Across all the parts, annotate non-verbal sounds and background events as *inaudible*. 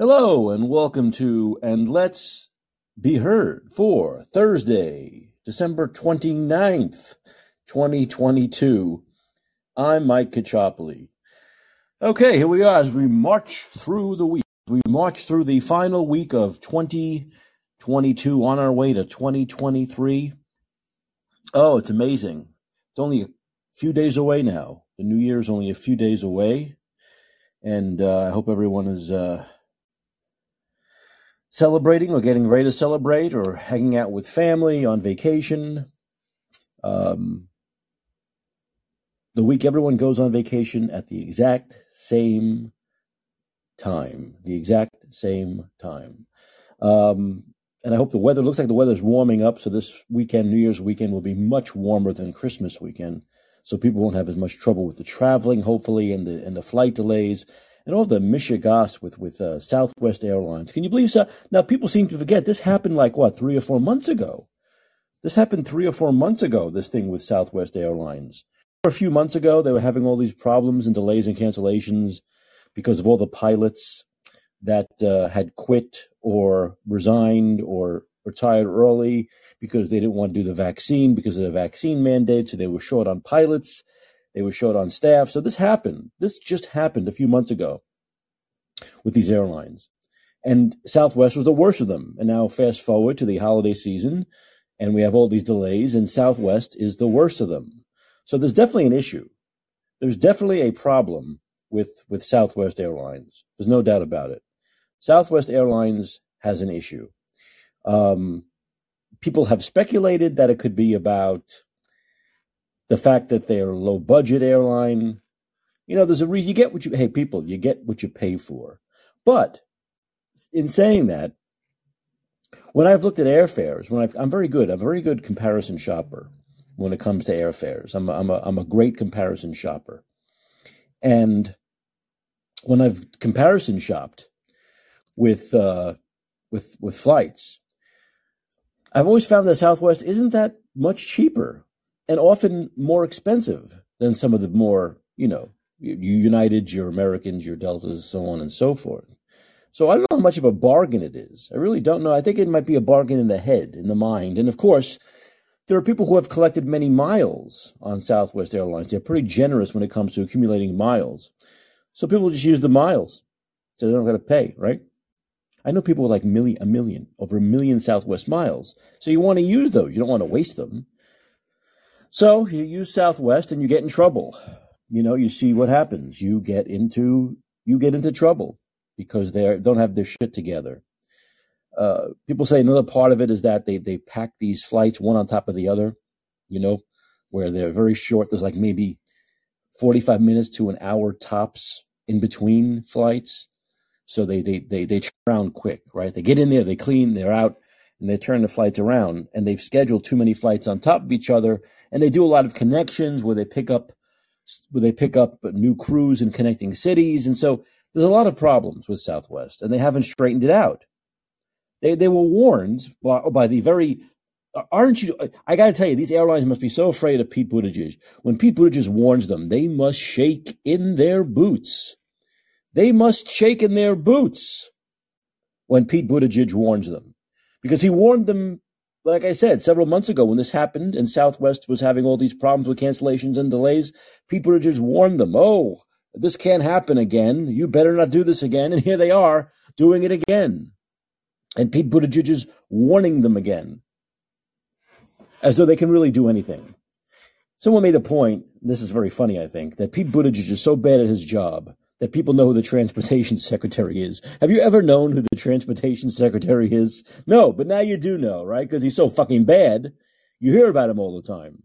Hello and welcome to And Let's Be Heard for Thursday, December 29th, 2022. I'm Mike Caccioppoli. Okay, here we are as we march through the week. We march through the final week of 2022 on our way to 2023. Oh, it's amazing. It's only a few days away now. The new year is only a few days away. And uh, I hope everyone is uh, celebrating or getting ready to celebrate or hanging out with family on vacation. Um, the week everyone goes on vacation at the exact same time, the exact same time. Um, and I hope the weather looks like the weather's warming up. So this weekend, New Year's weekend, will be much warmer than Christmas weekend. So people won't have as much trouble with the traveling, hopefully, and the and the flight delays and all the mishigas with with uh, Southwest Airlines. Can you believe so? Now people seem to forget this happened like what three or four months ago. This happened three or four months ago. This thing with Southwest Airlines. A few months ago, they were having all these problems and delays and cancellations because of all the pilots that uh, had quit or resigned or retired early because they didn't want to do the vaccine because of the vaccine mandate. So they were short on pilots they were short on staff. So this happened. This just happened a few months ago with these airlines. And Southwest was the worst of them. And now fast forward to the holiday season and we have all these delays and Southwest is the worst of them. So there's definitely an issue. There's definitely a problem with, with Southwest Airlines. There's no doubt about it. Southwest Airlines has an issue. Um, people have speculated that it could be about the fact that they're a low budget airline. You know, there's a reason you get what you, hey, people, you get what you pay for. But in saying that, when I've looked at airfares, when i am very good, I'm a very good comparison shopper when it comes to airfares. I'm a, I'm a, I'm a great comparison shopper. And when I've comparison shopped with, uh, with, with flights, I've always found that Southwest isn't that much cheaper and often more expensive than some of the more, you know, United, your Americans, your Deltas, so on and so forth. So I don't know how much of a bargain it is. I really don't know. I think it might be a bargain in the head, in the mind. And of course, there are people who have collected many miles on Southwest Airlines. They're pretty generous when it comes to accumulating miles. So people just use the miles. So they don't got to pay, right? I know people with like million, a million, over a million Southwest miles. So you want to use those. You don't want to waste them. So you use Southwest and you get in trouble. You know, you see what happens. You get into you get into trouble because they don't have their shit together. Uh, people say another part of it is that they they pack these flights one on top of the other. You know, where they're very short. There's like maybe 45 minutes to an hour tops in between flights. So they they they they turn around quick, right? They get in there, they clean, they're out, and they turn the flights around. And they've scheduled too many flights on top of each other, and they do a lot of connections where they pick up where they pick up new crews in connecting cities, and so there's a lot of problems with Southwest, and they haven't straightened it out. They they were warned by, by the very aren't you? I got to tell you, these airlines must be so afraid of Pete Buttigieg. When Pete Buttigieg warns them, they must shake in their boots. They must shake in their boots when Pete Buttigieg warns them, because he warned them like I said, several months ago when this happened and Southwest was having all these problems with cancellations and delays, Pete Buttigieg warned them, oh, this can't happen again. You better not do this again. And here they are doing it again. And Pete Buttigieg is warning them again as though they can really do anything. Someone made a point, this is very funny, I think, that Pete Buttigieg is so bad at his job that people know who the transportation *laughs* secretary is. Have you ever known who the transportation secretary is? No, but now you do know, right? Because he's so fucking bad. You hear about him all the time.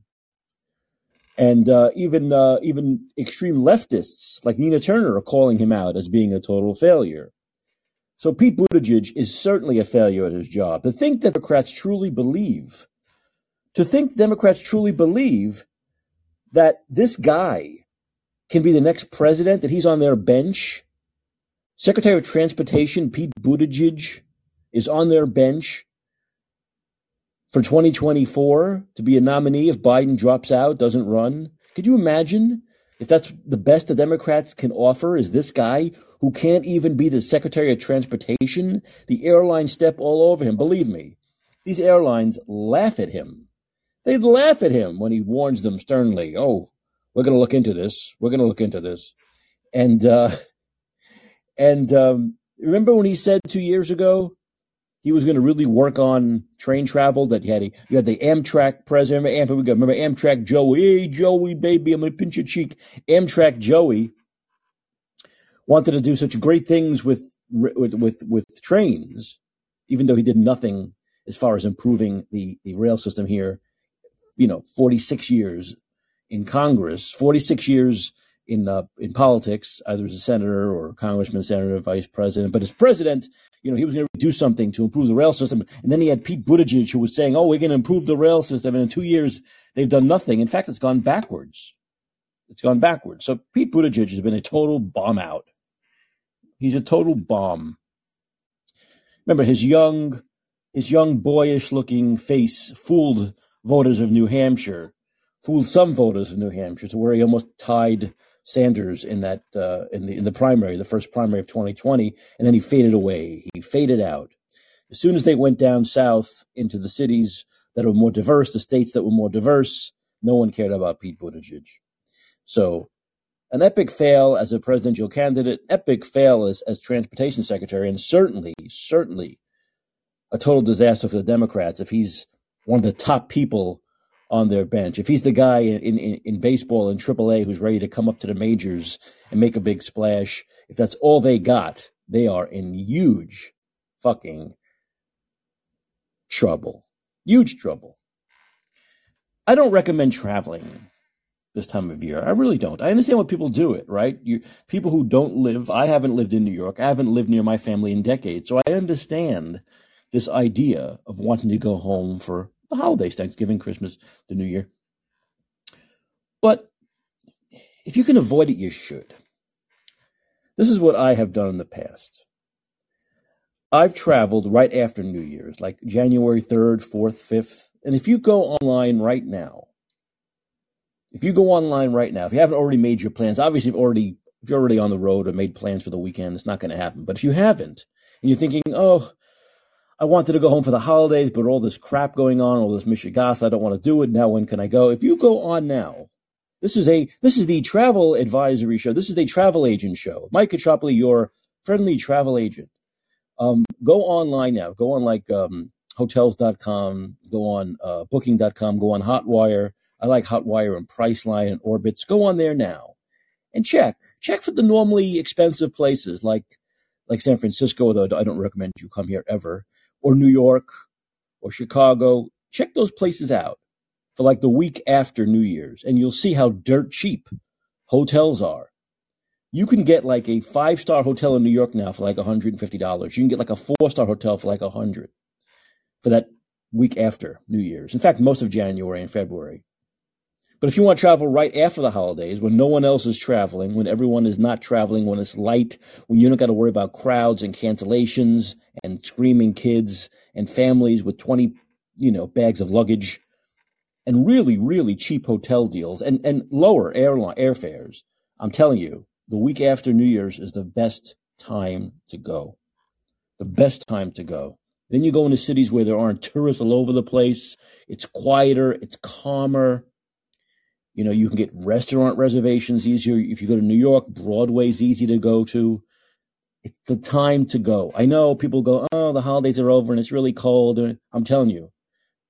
And uh, even uh, even extreme leftists like Nina Turner are calling him out as being a total failure. So Pete Buttigieg is certainly a failure at his job. To think Democrats truly believe, to think Democrats truly believe that this guy can be the next president, that he's on their bench. Secretary of Transportation Pete Buttigieg is on their bench for 2024 to be a nominee if Biden drops out, doesn't run. Could you imagine if that's the best the Democrats can offer is this guy who can't even be the Secretary of Transportation. The airlines step all over him. Believe me, these airlines laugh at him. They laugh at him when he warns them sternly. Oh, we're going to look into this. We're going to look into this. And uh, and um, remember when he said two years ago he was going to really work on train travel. That he had a, you had the Amtrak president. Remember, Amtrak, remember Amtrak Joey? Hey Joey, baby, I'm going to pinch your cheek. Amtrak Joey wanted to do such great things with with with, with trains, even though he did nothing as far as improving the, the rail system here. You know, 46 years in Congress, 46 years in uh, in politics, either as a senator or congressman, senator, vice president. But as president, you know, he was going to do something to improve the rail system. And then he had Pete Buttigieg who was saying, "Oh, we're going to improve the rail system." And in two years, they've done nothing. In fact, it's gone backwards. It's gone backwards. So Pete Buttigieg has been a total bomb out. He's a total bomb. Remember his young, his young boyish looking face fooled voters of New Hampshire, fooled some voters of New Hampshire to where he almost tied Sanders in that uh, in the in the primary, the first primary of 2020, and then he faded away. He faded out. As soon as they went down south into the cities that were more diverse, the states that were more diverse, no one cared about Pete Buttigieg. So, an epic fail as a presidential candidate, epic fail as as transportation secretary, and certainly, certainly, a total disaster for the Democrats if he's one of the top people on their bench. If he's the guy in, in, in baseball in AAA who's ready to come up to the majors and make a big splash, if that's all they got, they are in huge fucking trouble. Huge trouble. I don't recommend traveling this time of year. I really don't. I understand why people do it, right? You people who don't live. I haven't lived in New York. I haven't lived near my family in decades, so I understand this idea of wanting to go home for the holidays, Thanksgiving, Christmas, the New Year. But if you can avoid it, you should. This is what I have done in the past. I've traveled right after New Year's, like January 3rd, 4th, 5th. And if you go online right now, if you go online right now, if you haven't already made your plans, obviously you've already if you're already on the road or made plans for the weekend, it's not going to happen. But if you haven't, and you're thinking, oh, I wanted to go home for the holidays, but all this crap going on, all this Michigas, I don't want to do it. Now when can I go? If you go on now, this is a this is the travel advisory show. This is a travel agent show. Mike Caccioppoli, your friendly travel agent. Um, go online now. Go on like um, hotels.com, go on uh, booking.com, go on Hotwire. I like Hotwire and Priceline and Orbitz. Go on there now and check. Check for the normally expensive places like like San Francisco, though I don't recommend you come here ever or New York or Chicago, check those places out for like the week after New Year's, and you'll see how dirt cheap hotels are. You can get like a five star hotel in New York now for like $150. You can get like a four star hotel for like a 100 for that week after New Year's. In fact, most of January and February. But if you want to travel right after the holidays, when no one else is traveling, when everyone is not traveling, when it's light, when you don't got to worry about crowds and cancellations and screaming kids and families with 20, you know, bags of luggage and really, really cheap hotel deals and, and lower airline airfares, I'm telling you, the week after New Year's is the best time to go. The best time to go. Then you go into cities where there aren't tourists all over the place. It's quieter, it's calmer you know, you can get restaurant reservations easier. If you go to New York, Broadway's easy to go to. It's the time to go. I know people go, oh, the holidays are over and it's really cold. I'm telling you,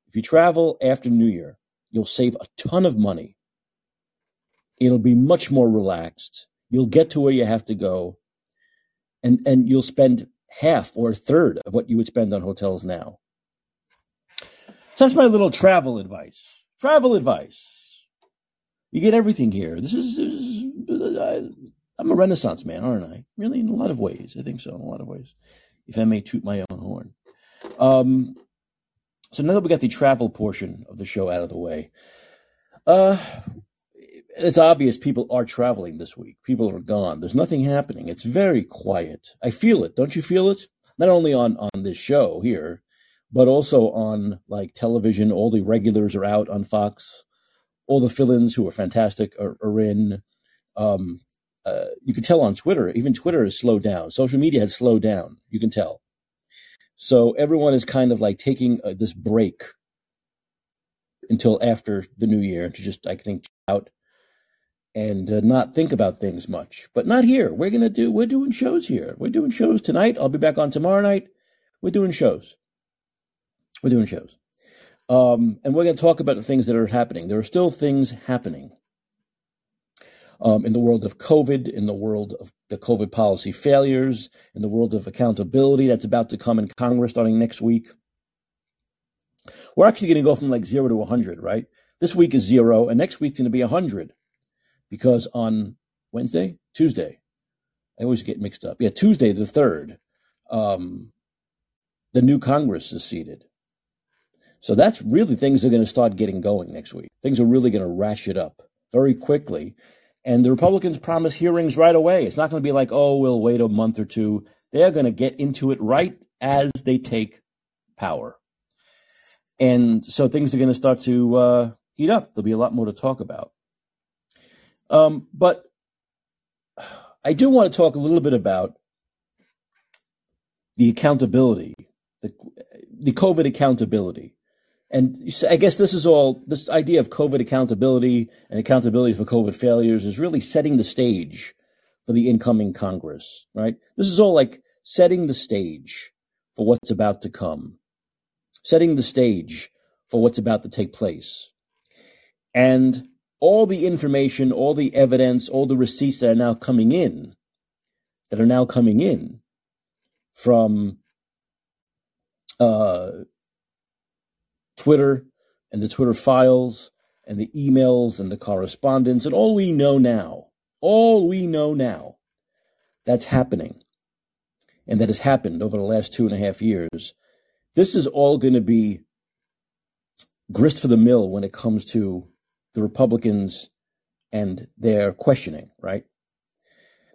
if you travel after New Year, you'll save a ton of money. It'll be much more relaxed. You'll get to where you have to go, and and you'll spend half or a third of what you would spend on hotels now. So that's my little travel advice. Travel advice. You get everything here. This is, is I, I'm a Renaissance man, aren't I? Really, in a lot of ways. I think so, in a lot of ways. If I may toot my own horn. Um, so now that we got the travel portion of the show out of the way, uh, it's obvious people are traveling this week. People are gone. There's nothing happening. It's very quiet. I feel it. Don't you feel it? Not only on on this show here, but also on like television. All the regulars are out on Fox all the fill-ins who are fantastic are, are in. Um, uh, you can tell on Twitter, even Twitter has slowed down. Social media has slowed down. You can tell. So everyone is kind of like taking uh, this break until after the new year to just, I think, out and uh, not think about things much. But not here. We're gonna do. We're doing shows here. We're doing shows tonight. I'll be back on tomorrow night. We're doing shows. We're doing shows, um, and we're gonna talk about the things that are happening. There are still things happening um, in the world of COVID, in the world of the COVID policy failures, in the world of accountability that's about to come in Congress starting next week. We're actually going to go from like zero to 100, right? This week is zero, and next week's going to be 100 because on Wednesday, Tuesday, I always get mixed up. Yeah, Tuesday, the 3rd, um, the new Congress is seated. So that's really things are going to start getting going next week. Things are really going to ratchet up very quickly. And the Republicans promise hearings right away. It's not going to be like, oh, we'll wait a month or two. They're going to get into it right as they take power. And so things are going to start to uh, heat up. There'll be a lot more to talk about. Um, but I do want to talk a little bit about the accountability, the, the COVID accountability. And I guess this is all this idea of COVID accountability and accountability for COVID failures is really setting the stage for the incoming Congress, right? This is all like setting the stage for what's about to come, setting the stage for what's about to take place. And all the information, all the evidence, all the receipts that are now coming in, that are now coming in from uh, Twitter and the Twitter files and the emails and the correspondence and all we know now, all we know now that's happening and that has happened over the last two and a half years, this is all going to be grist for the mill when it comes to the Republicans and their questioning, right?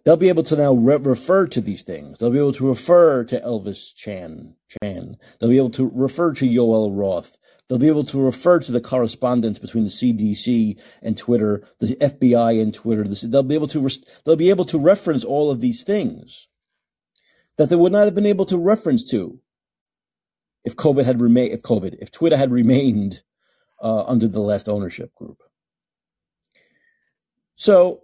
They'll be able to now re- refer to these things. They'll be able to refer to Elvis Chan. Chan. They'll be able to refer to Yoel Roth. They'll be able to refer to the correspondence between the CDC and Twitter, the FBI and Twitter. They'll be able to they'll be able to reference all of these things that they would not have been able to reference to if COVID had remained if COVID if Twitter had remained uh, under the last ownership group. So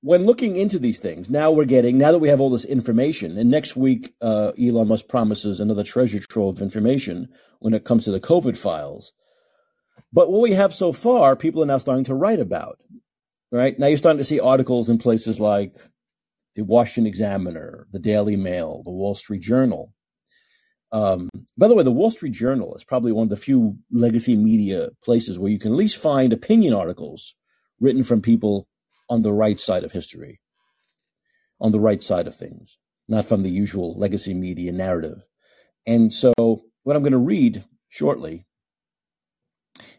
when looking into these things, now we're getting now that we have all this information, and next week uh, Elon Musk promises another treasure trove of information when it comes to the COVID files. But what we have so far, people are now starting to write about. Right now, you're starting to see articles in places like the Washington Examiner, the Daily Mail, the Wall Street Journal. Um, by the way, the Wall Street Journal is probably one of the few legacy media places where you can at least find opinion articles written from people on the right side of history, on the right side of things, not from the usual legacy media narrative. And so, what I'm going to read shortly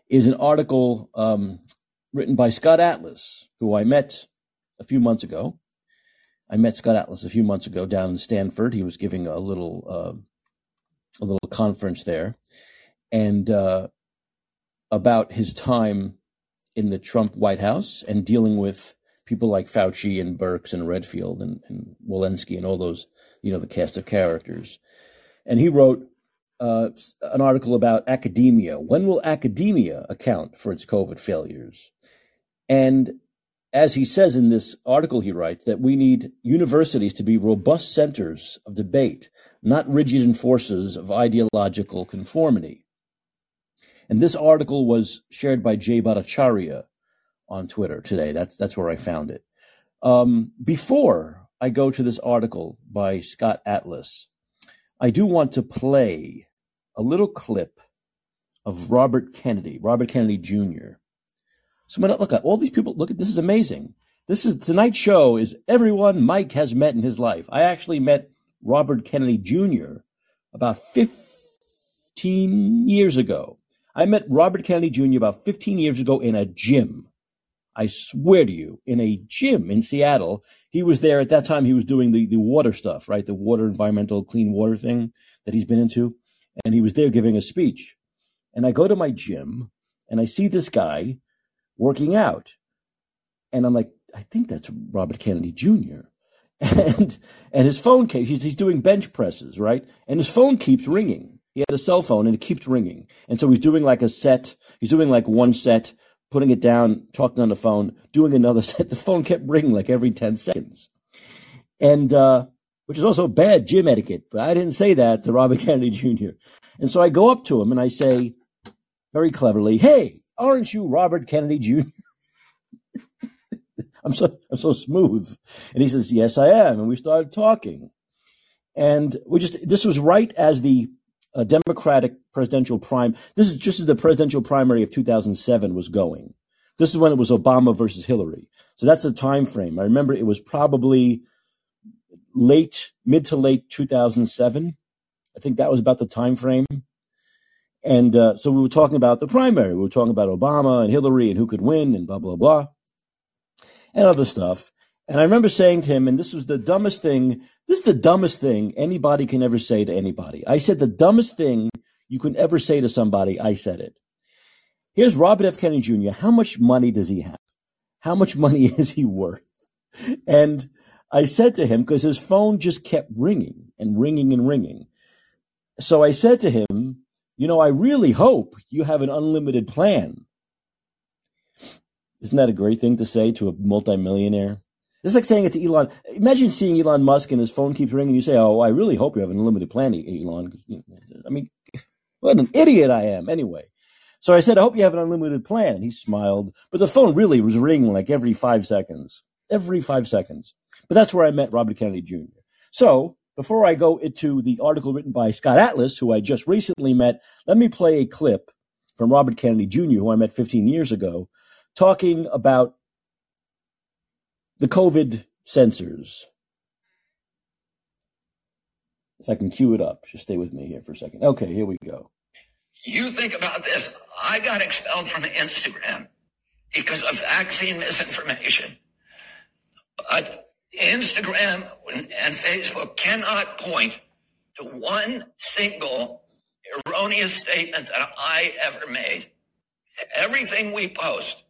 is an article um, written by Scott Atlas, who I met a few months ago. I met Scott Atlas a few months ago down in Stanford. He was giving a little uh, a little conference there, and uh, about his time in the Trump White House and dealing with people like Fauci and Birx and Redfield and, and Walensky and all those, you know, the cast of characters. And he wrote uh, an article about academia. When will academia account for its COVID failures? And as he says in this article, he writes that we need universities to be robust centers of debate, not rigid enforcers of ideological conformity. And this article was shared by Jay Bhattacharya, on Twitter today. That's that's where I found it. Um, before I go to this article by Scott Atlas, I do want to play a little clip of Robert Kennedy, Robert Kennedy Jr. So look at all these people. Look at this is amazing. This is tonight's show is everyone Mike has met in his life. I actually met Robert Kennedy Jr. about 15 years ago. I met Robert Kennedy Jr. about 15 years ago in a gym. I swear to you, in a gym in Seattle. He was there at that time. He was doing the, the water stuff, right? The water, environmental, clean water thing that he's been into. And he was there giving a speech. And I go to my gym and I see this guy working out. And I'm like, I think that's Robert Kennedy Jr. *laughs* And and his phone case, he's, he's doing bench presses, right? And his phone keeps ringing. He had a cell phone and it keeps ringing. And so he's doing like a set, he's doing like one set, putting it down, talking on the phone, doing another *laughs* set. The phone kept ringing like every 10 seconds. And, uh, which is also bad gym etiquette, but I didn't say that to Robert *laughs* Kennedy Jr. And so I go up to him and I say, very cleverly, Hey, aren't you Robert Kennedy Jr.? *laughs* I'm so I'm so smooth. And he says, Yes, I am. And we started talking. And we just this was right as the uh, Democratic presidential prime. This is just as the presidential primary of 2007 was going. This is when it was Obama versus Hillary. So that's the time frame. I remember it was probably late, mid to late 2007. I think that was about the time frame. And uh, so we were talking about the primary. We were talking about Obama and Hillary and who could win and blah blah blah and other stuff. And I remember saying to him, and this was the dumbest thing, this is the dumbest thing anybody can ever say to anybody. I said the dumbest thing you can ever say to somebody, I said it. Here's Robert F. Kennedy Jr. How much money does he have? How much money *laughs* is he worth? And I said to him, because his phone just kept ringing and ringing and ringing. So I said to him, you know, I really hope you have an unlimited plan isn't that a great thing to say to a multimillionaire? It's like saying it to Elon. Imagine seeing Elon Musk and his phone keeps ringing. You say, "Oh, I really hope you have an unlimited plan, Elon." I mean, what an idiot I am. Anyway, so I said, "I hope you have an unlimited plan." And he smiled, but the phone really was ringing like every five seconds, every five seconds. But that's where I met Robert Kennedy Jr. So before I go into the article written by Scott Atlas, who I just recently met, let me play a clip from Robert Kennedy Jr., who I met 15 years ago, talking about the COVID censors. If I can cue it up, just stay with me here for a second. Okay, here we go. You think about this. I got expelled from Instagram because of vaccine misinformation. But Instagram and Facebook cannot point to one single erroneous statement that I ever made. Everything we post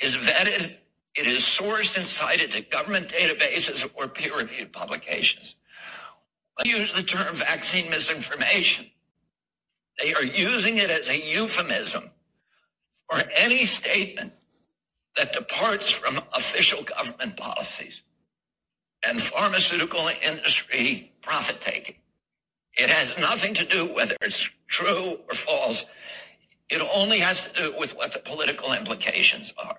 is vetted, it is sourced and cited to government databases or peer reviewed publications. They use the term vaccine misinformation. They are using it as a euphemism for any statement that departs from official government policies and pharmaceutical industry profit taking. It has nothing to do whether it's true or false. It only has to do with what the political implications are.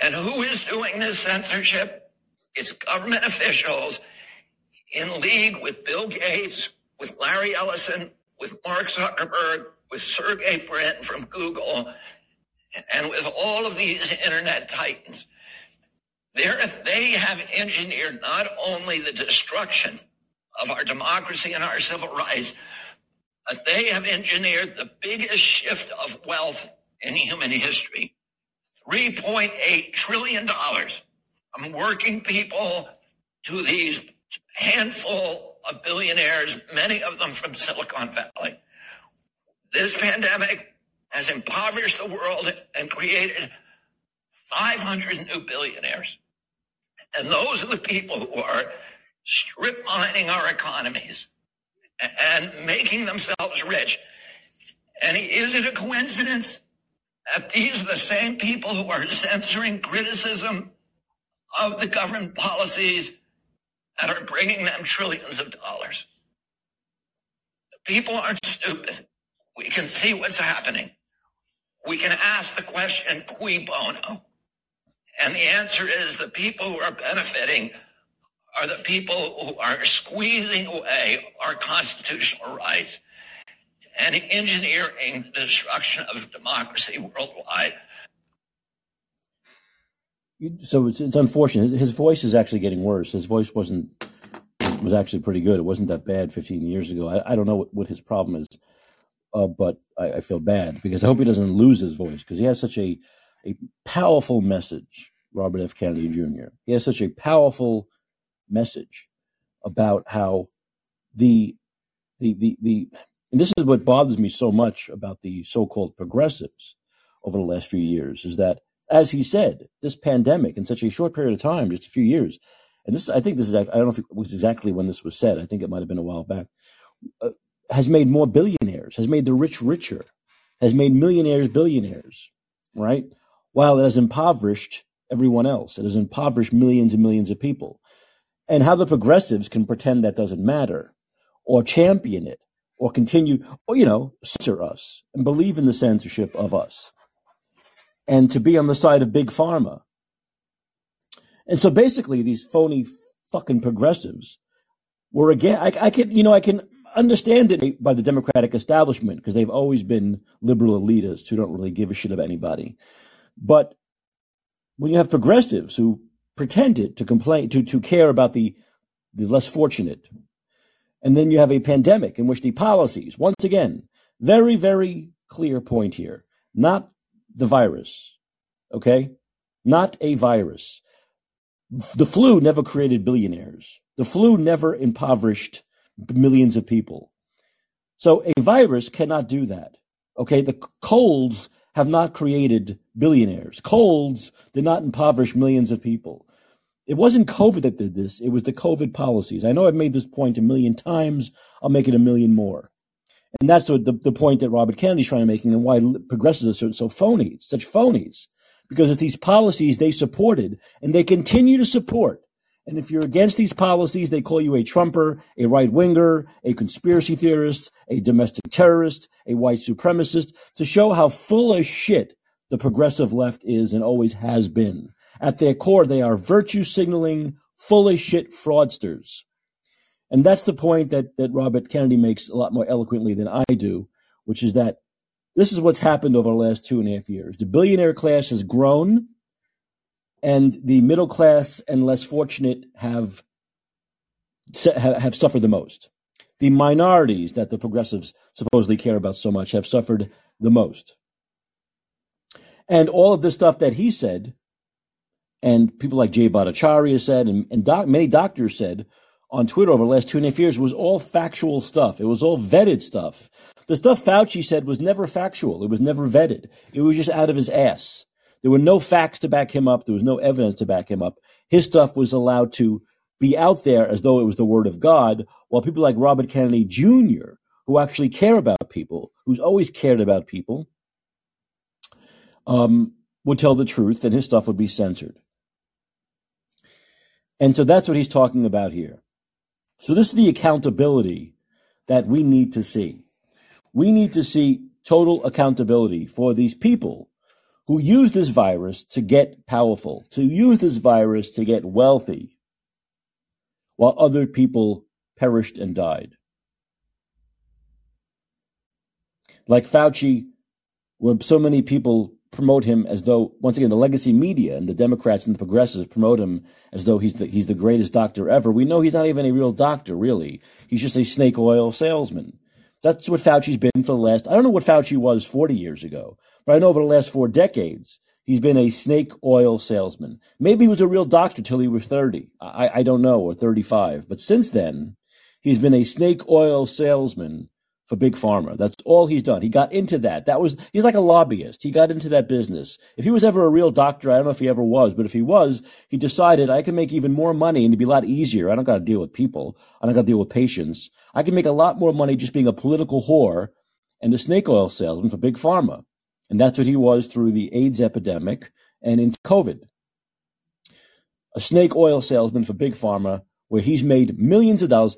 And who is doing this censorship? It's government officials in league with Bill Gates, with Larry Ellison, with Mark Zuckerberg, with Sergey Brin from Google, and with all of these internet titans. They have engineered not only the destruction of our democracy and our civil rights, but they have engineered the biggest shift of wealth in human history. $3.8 trillion from working people to these handful of billionaires, many of them from Silicon Valley. This pandemic has impoverished the world and created 500 new billionaires. And those are the people who are strip mining our economies and making themselves rich. And is it a coincidence that these are the same people who are censoring criticism of the government policies that are bringing them trillions of dollars. The people aren't stupid. We can see what's happening. We can ask the question, cui bono? And the answer is the people who are benefiting are the people who are squeezing away our constitutional rights and engineering the destruction of democracy worldwide. So it's, it's unfortunate. His voice is actually getting worse. His voice wasn't was actually pretty good. It wasn't that bad 15 years ago. I, I don't know what, what his problem is, uh, but I, I feel bad because I hope he doesn't lose his voice because he has such a a powerful message. Robert F. Kennedy Jr. He has such a powerful message about how the the the the and this is what bothers me so much about the so-called progressives over the last few years is that as he said, this pandemic in such a short period of time, just a few years, and this I think this is I don't know if it was exactly when this was said. I think it might have been a while back. Uh, has made more billionaires, has made the rich richer, has made millionaires billionaires, right? While it has impoverished everyone else. It has impoverished millions and millions of people. And how the progressives can pretend that doesn't matter or champion it or continue, or, you know, censor us and believe in the censorship of us and to be on the side of big pharma. And so basically these phony fucking progressives were again, I, I can, you know, I can understand it by the Democratic establishment because they've always been liberal elitists who don't really give a shit about anybody. But when you have progressives who pretended to complain, to, to care about the, the less fortunate, and then you have a pandemic in which the policies, once again, very, very clear point here, not the virus, okay? Not a virus. The flu never created billionaires. The flu never impoverished millions of people. So a virus cannot do that. Okay, the colds have not created billionaires. Colds did not impoverish millions of people. It wasn't COVID that did this, it was the COVID policies. I know I've made this point a million times, I'll make it a million more. And that's the, the point that Robert Kennedy's trying to make and why progressives are so, so phony, such phonies. Because it's these policies they supported and they continue to support and if you're against these policies, they call you a Trumper, a right winger, a conspiracy theorist, a domestic terrorist, a white supremacist, to show how full of shit the progressive left is and always has been. At their core, they are virtue signaling, full of shit fraudsters. And that's the point that, that Robert Kennedy makes a lot more eloquently than I do, which is that this is what's happened over the last two and a half years. The billionaire class has grown and the middle class and less fortunate have have suffered the most. The minorities that the progressives supposedly care about so much have suffered the most. And all of this stuff that he said, and people like Jay Bhattacharya said, and, and doc, many doctors said on Twitter over the last two and a half years was all factual stuff. It was all vetted stuff. The stuff Fauci said was never factual. It was never vetted. It was just out of his ass. There were no facts to back him up. There was no evidence to back him up. His stuff was allowed to be out there as though it was the word of God, while people like Robert Kennedy Jr., who actually care about people, who's always cared about people, um, would tell the truth and his stuff would be censored. And so that's what he's talking about here. So this is the accountability that we need to see. We need to see total accountability for these people who used this virus to get powerful, to use this virus to get wealthy, while other people perished and died. Like Fauci, where so many people promote him as though, once again, the legacy media and the Democrats and the progressives promote him as though he's the, he's the greatest doctor ever. We know he's not even a real doctor, really. He's just a snake oil salesman. That's what Fauci's been for the last, I don't know what Fauci was 40 years ago, but I know over the last four decades, he's been a snake oil salesman. Maybe he was a real doctor till he was 30. I, I don't know, or 35. But since then, he's been a snake oil salesman for big pharma. That's all he's done. He got into that. That was he's like a lobbyist. He got into that business. If he was ever a real doctor, I don't know if he ever was, but if he was, he decided I can make even more money and it'd be a lot easier. I don't got to deal with people. I don't got to deal with patients. I can make a lot more money just being a political whore and a snake oil salesman for big pharma. And that's what he was through the AIDS epidemic and into COVID. A snake oil salesman for Big Pharma, where he's made millions of dollars.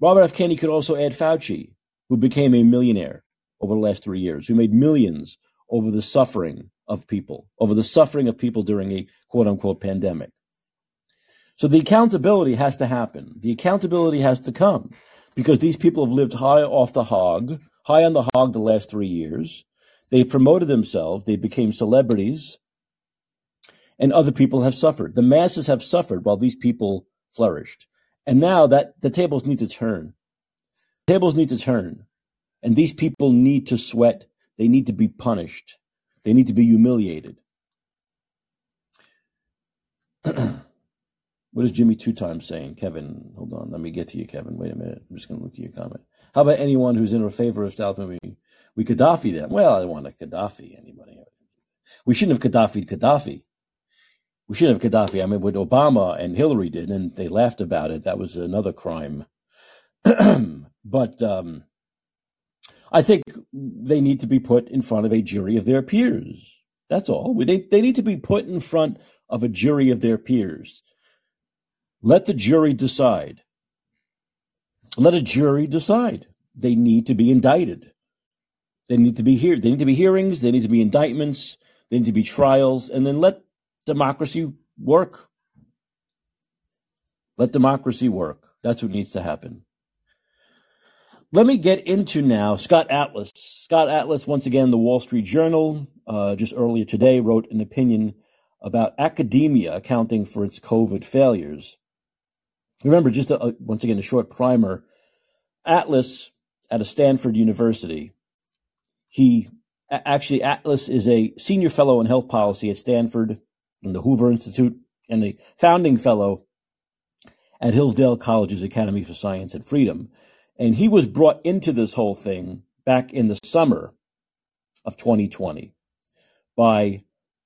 Robert F. Kennedy could also add Fauci, who became a millionaire over the last three years, who made millions over the suffering of people, over the suffering of people during a quote unquote pandemic. So the accountability has to happen. The accountability has to come because these people have lived high off the hog, high on the hog the last three years. They promoted themselves, they became celebrities, and other people have suffered. The masses have suffered while these people flourished. And now that the tables need to turn. Tables need to turn. And these people need to sweat. They need to be punished. They need to be humiliated. *clears throat* what is Jimmy Two Times saying? Kevin, hold on. Let me get to you, Kevin. Wait a minute. I'm just going to look to your comment. How about anyone who's in favor of South movie we Gaddafi them. Well, I don't want to Gaddafi anybody. We shouldn't have Gaddafi Gaddafi. We shouldn't have Gaddafi. I mean, what Obama and Hillary did, and they laughed about it. That was another crime. *clears throat* but um, I think they need to be put in front of a jury of their peers. That's all. They, they need to be put in front of a jury of their peers. Let the jury decide. Let a jury decide. They need to be indicted. They need to be here. They need to be hearings. They need to be indictments. They need to be trials, and then let democracy work. Let democracy work. That's what needs to happen. Let me get into now Scott Atlas. Scott Atlas, once again, the Wall Street Journal, uh, just earlier today, wrote an opinion about academia accounting for its COVID failures. Remember, just a, once again, a short primer. Atlas at a Stanford University, he actually, Atlas is a senior fellow in health policy at Stanford and the Hoover Institute and a founding fellow at Hillsdale College's Academy for Science and Freedom. And he was brought into this whole thing back in the summer of 2020 by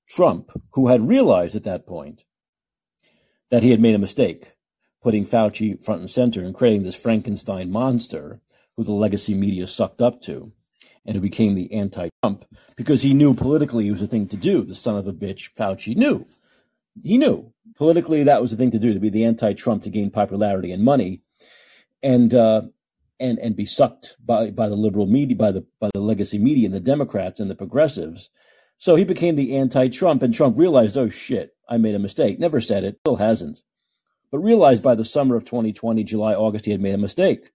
Trump, who had realized at that point that he had made a mistake, putting Fauci front and center and creating this Frankenstein monster who the legacy media sucked up to and who became the anti Trump because he knew politically it was a thing to do. The son of a bitch, Fauci knew. He knew politically that was the thing to do to be the anti Trump to gain popularity and money. And uh, and and be sucked by by the liberal media, by the by the legacy media and the Democrats and the progressives. So he became the anti-Trump, and Trump realized, oh shit, I made a mistake. Never said it, still hasn't, but realized by the summer of 2020, July, August, he had made a mistake,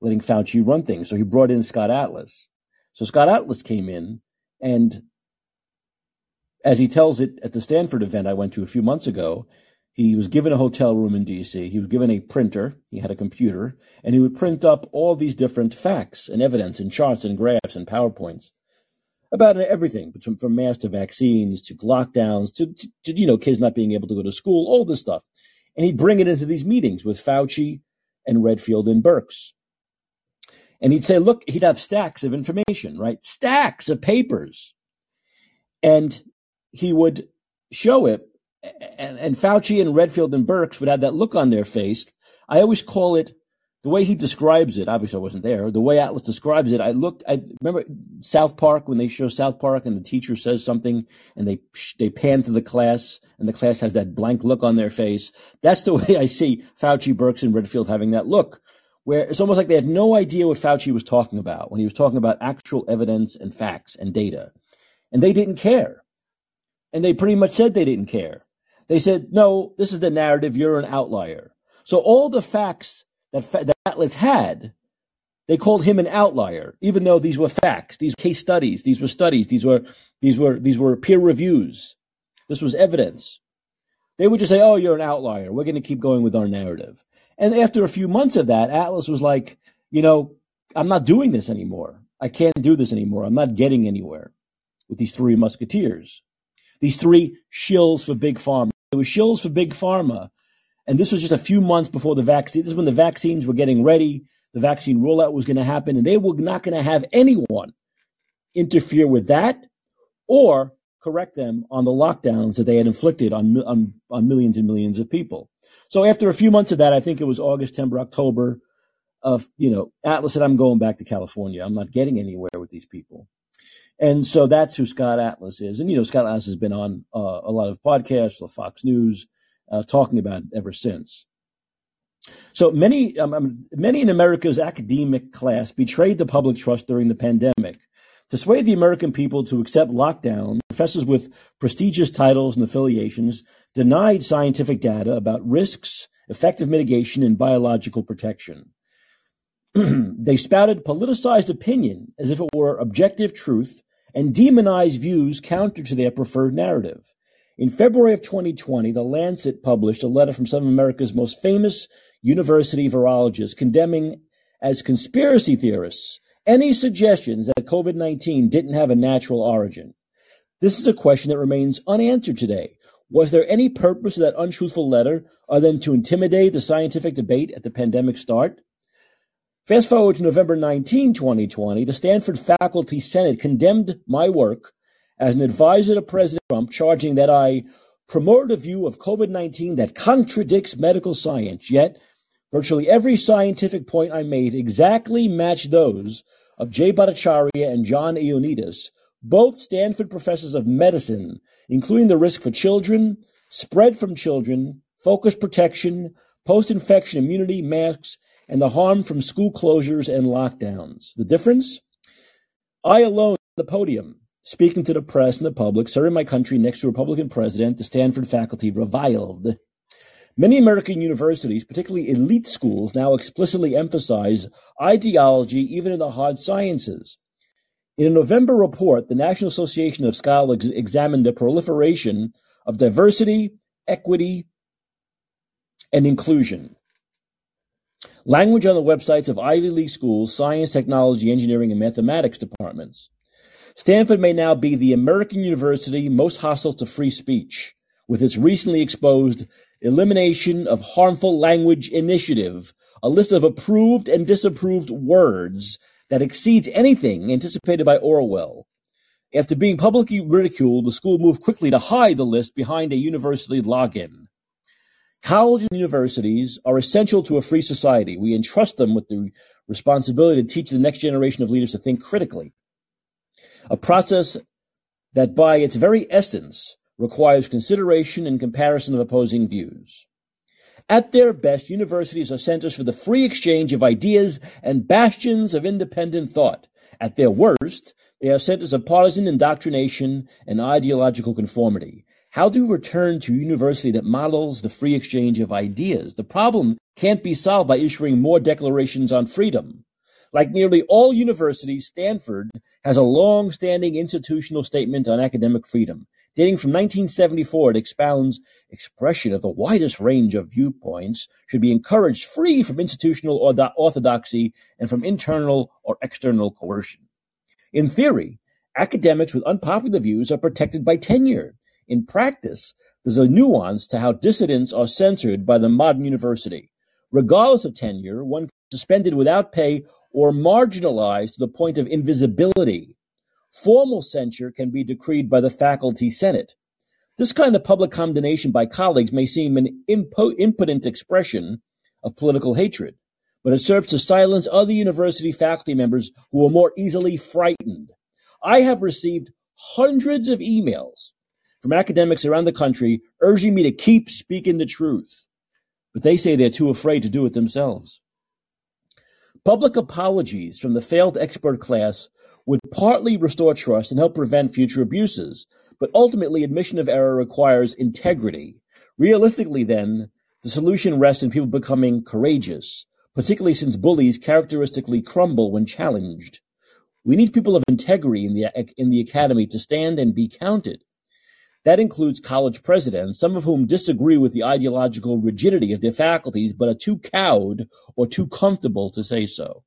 letting Fauci run things. So he brought in Scott Atlas. So Scott Atlas came in, and as he tells it at the Stanford event I went to a few months ago, he was given a hotel room in DC. He was given a printer. He had a computer, and he would print up all these different facts and evidence and charts and graphs and PowerPoints about everything, from, from masks to vaccines to lockdowns to, to, to, you know, kids not being able to go to school, all this stuff. And he'd bring it into these meetings with Fauci and Redfield and Birx. And he'd say, look, he'd have stacks of information, right? Stacks of papers. And he would show it and, and Fauci and Redfield and Birx would have that look on their face. I always call it the way he describes it. Obviously, I wasn't there. The way Atlas describes it, I look. I remember South Park when they show South Park and the teacher says something and they they pan to the class and the class has that blank look on their face. That's the *laughs* way I see Fauci, Birx, and Redfield having that look, where it's almost like they had no idea what Fauci was talking about when he was talking about actual evidence and facts and data, and they didn't care, and they pretty much said they didn't care. They said, no, this is the narrative. You're an outlier. So all the facts that, that Atlas had, they called him an outlier, even though these were facts, these case studies, these were studies, these were, these were, these were peer reviews. This was evidence. They would just say, oh, you're an outlier. We're going to keep going with our narrative. And after a few months of that, Atlas was like, you know, I'm not doing this anymore. I can't do this anymore. I'm not getting anywhere with these three musketeers, these three shills for big pharma. It was shills for big pharma. And this was just a few months before the vaccine. This is when the vaccines were getting ready. The vaccine rollout was going to happen, and they were not going to have anyone interfere with that or correct them on the lockdowns that they had inflicted on, on, on millions and millions of people. So after a few months of that, I think it was August, September, October, of you know, Atlas said, "I'm going back to California. I'm not getting anywhere with these people." And so that's who Scott Atlas is. And, you know, Scott Atlas has been on uh, a lot of podcasts, Fox News, uh, talking about it ever since. So many, um, um, many in America's academic class betrayed the public trust during the pandemic. To sway the American people to accept lockdown, professors with prestigious titles and affiliations denied scientific data about risks, effective mitigation, and biological protection. *clears throat* they spouted politicized opinion as if it were objective truth and demonized views counter to their preferred narrative. In February of 2020, The Lancet published a letter from some of America's most famous university virologists condemning as conspiracy theorists any suggestions that COVID 19 didn't have a natural origin. This is a question that remains unanswered today. Was there any purpose to that untruthful letter other than to intimidate the scientific debate at the pandemic start? Fast forward to November 19, 2020, the Stanford Faculty Senate condemned my work as an advisor to President Trump, charging that I promoted a view of COVID 19 that contradicts medical science. Yet, virtually every scientific point I made exactly matched those of Jay Bhattacharya and John Ioannidis, both Stanford professors of medicine, including the risk for children, spread from children, focused protection, post infection immunity, masks, and the harm from school closures and lockdowns. The difference? I alone on the podium, speaking to the press and the public, serving my country next to a Republican president, the Stanford faculty reviled. Many American universities, particularly elite schools, now explicitly emphasize ideology even in the hard sciences. In a November report, the National Association of Scholars examined the proliferation of diversity, equity, and inclusion. Language on the websites of Ivy League schools, science, technology, engineering, and mathematics departments. Stanford may now be the American university most hostile to free speech, with its recently exposed Elimination of Harmful Language Initiative, a list of approved and disapproved words that exceeds anything anticipated by Orwell. After being publicly ridiculed, the school moved quickly to hide the list behind a university login. Colleges and universities are essential to a free society. We entrust them with the responsibility to teach the next generation of leaders to think critically. A process that, by its very essence, requires consideration and comparison of opposing views. At their best, universities are centers for the free exchange of ideas and bastions of independent thought. At their worst, they are centers of partisan indoctrination and ideological conformity. How do we return to a university that models the free exchange of ideas? The problem can't be solved by issuing more declarations on freedom. Like nearly all universities, Stanford has a long standing institutional statement on academic freedom. Dating from 1974, it expounds expression of the widest range of viewpoints should be encouraged free from institutional orthodoxy and from internal or external coercion. In theory, academics with unpopular views are protected by tenure. In practice, there's a nuance to how dissidents are censored by the modern university. Regardless of tenure, one suspended without pay or marginalized to the point of invisibility. Formal censure can be decreed by the faculty senate. This kind of public condemnation by colleagues may seem an impo- impotent expression of political hatred, but it serves to silence other university faculty members who are more easily frightened. I have received hundreds of emails from academics around the country urging me to keep speaking the truth, but they say they're too afraid to do it themselves. Public apologies from the failed expert class would partly restore trust and help prevent future abuses, but ultimately admission of error requires integrity. Realistically, then, the solution rests in people becoming courageous, particularly since bullies characteristically crumble when challenged. We need people of integrity in the, in the academy to stand and be counted. That includes college presidents, some of whom disagree with the ideological rigidity of their faculties, but are too cowed or too comfortable to say so.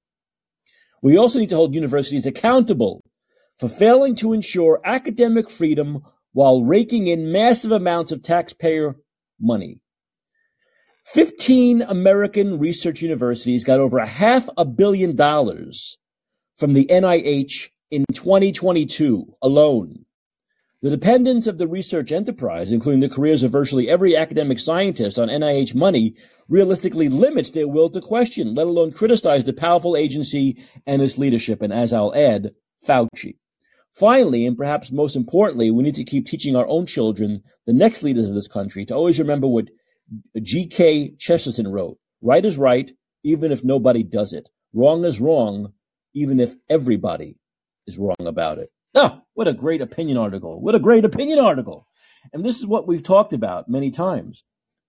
We also need to hold universities accountable for failing to ensure academic freedom while raking in massive amounts of taxpayer money. 15 American research universities got over a half a billion dollars from the NIH in 2022 alone. The dependence of the research enterprise, including the careers of virtually every academic scientist on NIH money, realistically limits their will to question, let alone criticize the powerful agency and its leadership, and as I'll add, Fauci. Finally, and perhaps most importantly, we need to keep teaching our own children, the next leaders of this country, to always remember what G.K. Chesterton wrote. Right is right, even if nobody does it. Wrong is wrong, even if everybody is wrong about it. Oh, what a great opinion article. What a great opinion article. And this is what we've talked about many times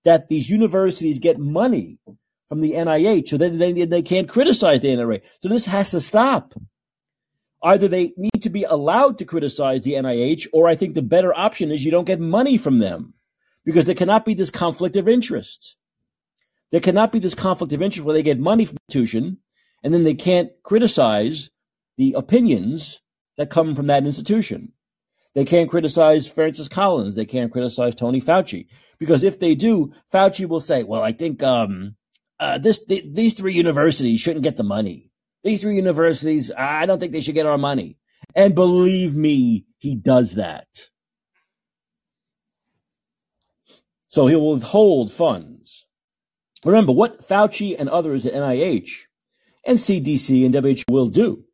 that these universities get money from the NIH so that they, they can't criticize the NIH. So this has to stop. Either they need to be allowed to criticize the NIH, or I think the better option is you don't get money from them because there cannot be this conflict of interest. There cannot be this conflict of interest where they get money from the institution and then they can't criticize the opinions that come from that institution. They can't criticize Francis Collins. They can't criticize Tony Fauci because if they do, Fauci will say, "Well, I think um, uh, this th- these three universities shouldn't get the money. These three universities, I don't think they should get our money." And believe me, he does that. So he will withhold funds. Remember what Fauci and others at NIH and CDC and WHO will do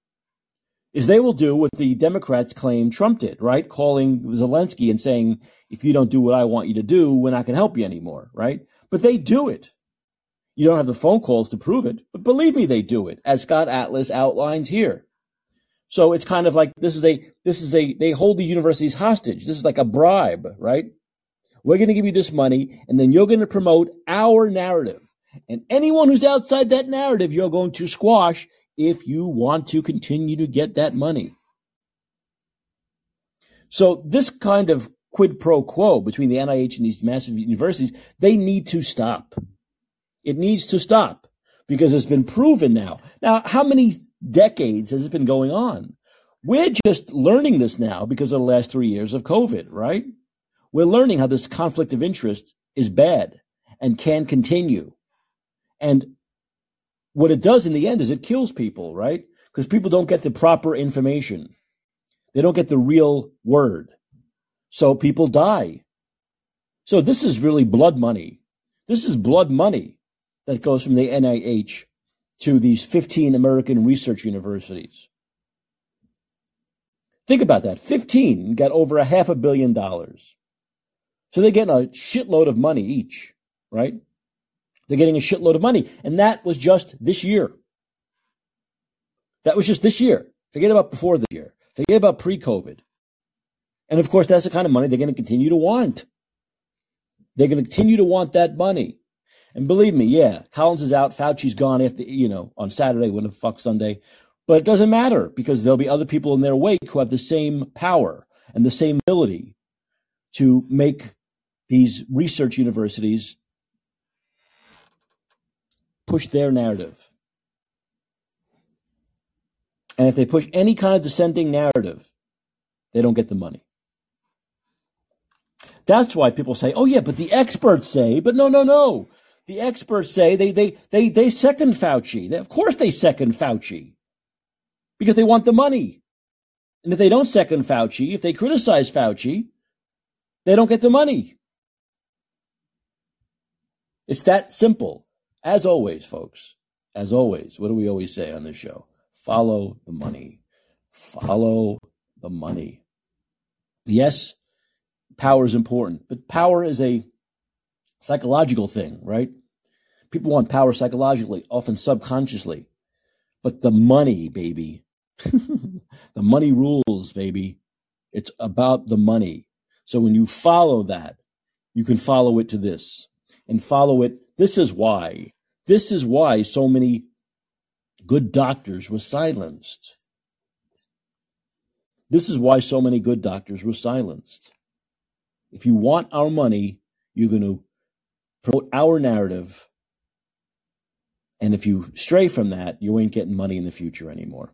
is they will do what the Democrats claim Trump did, right? Calling Zelensky and saying, if you don't do what I want you to do, we're not going to help you anymore, right? But they do it. You don't have the phone calls to prove it, but believe me, they do it, as Scott Atlas outlines here. So it's kind of like this is a this is a they hold the universities hostage. This is like a bribe, right? We're going to give you this money, and then you're going to promote our narrative. And anyone who's outside that narrative, you're going to squash if you want to continue to get that money. So this kind of quid pro quo between the NIH and these massive universities, they need to stop. It needs to stop because it's been proven now. Now, how many decades has it been going on? We're just learning this now because of the last three years of COVID, right? We're learning how this conflict of interest is bad and can continue. And what it does in the end is it kills people, right? Because people don't get the proper information. They don't get the real word. So people die. So this is really blood money. This is blood money that goes from the NIH to these 15 American research universities. Think about that. 15 got over a half a billion dollars. So they're getting a shitload of money each, right? They're getting a shitload of money. And that was just this year. That was just this year. Forget about before this year. Forget about pre COVID. And of course, that's the kind of money they're going to continue to want. They're going to continue to want that money. And believe me, yeah, Collins is out. Fauci's gone after, you know, on Saturday, when the fuck Sunday. But it doesn't matter because there'll be other people in their wake who have the same power and the same ability to make these research universities push their narrative. And if they push any kind of dissenting narrative, they don't get the money. That's why people say, oh, yeah, but the experts say, but no, no, no. The experts say they, they, they, they second Fauci. They, of course they second Fauci because they want the money. And if they don't second Fauci, if they criticize Fauci, they don't get the money. It's that simple. As always, folks, as always, what do we always say on this show? Follow the money. Follow the money. Yes, power is important, but power is a psychological thing, right? People want power psychologically, often subconsciously. But the money, baby, *laughs* the money rules, baby. It's about the money. So when you follow that, you can follow it to this and follow it. This is why this is why so many good doctors were silenced. This is why so many good doctors were silenced. If you want our money, you're going to promote our narrative. And if you stray from that, you ain't getting money in the future anymore.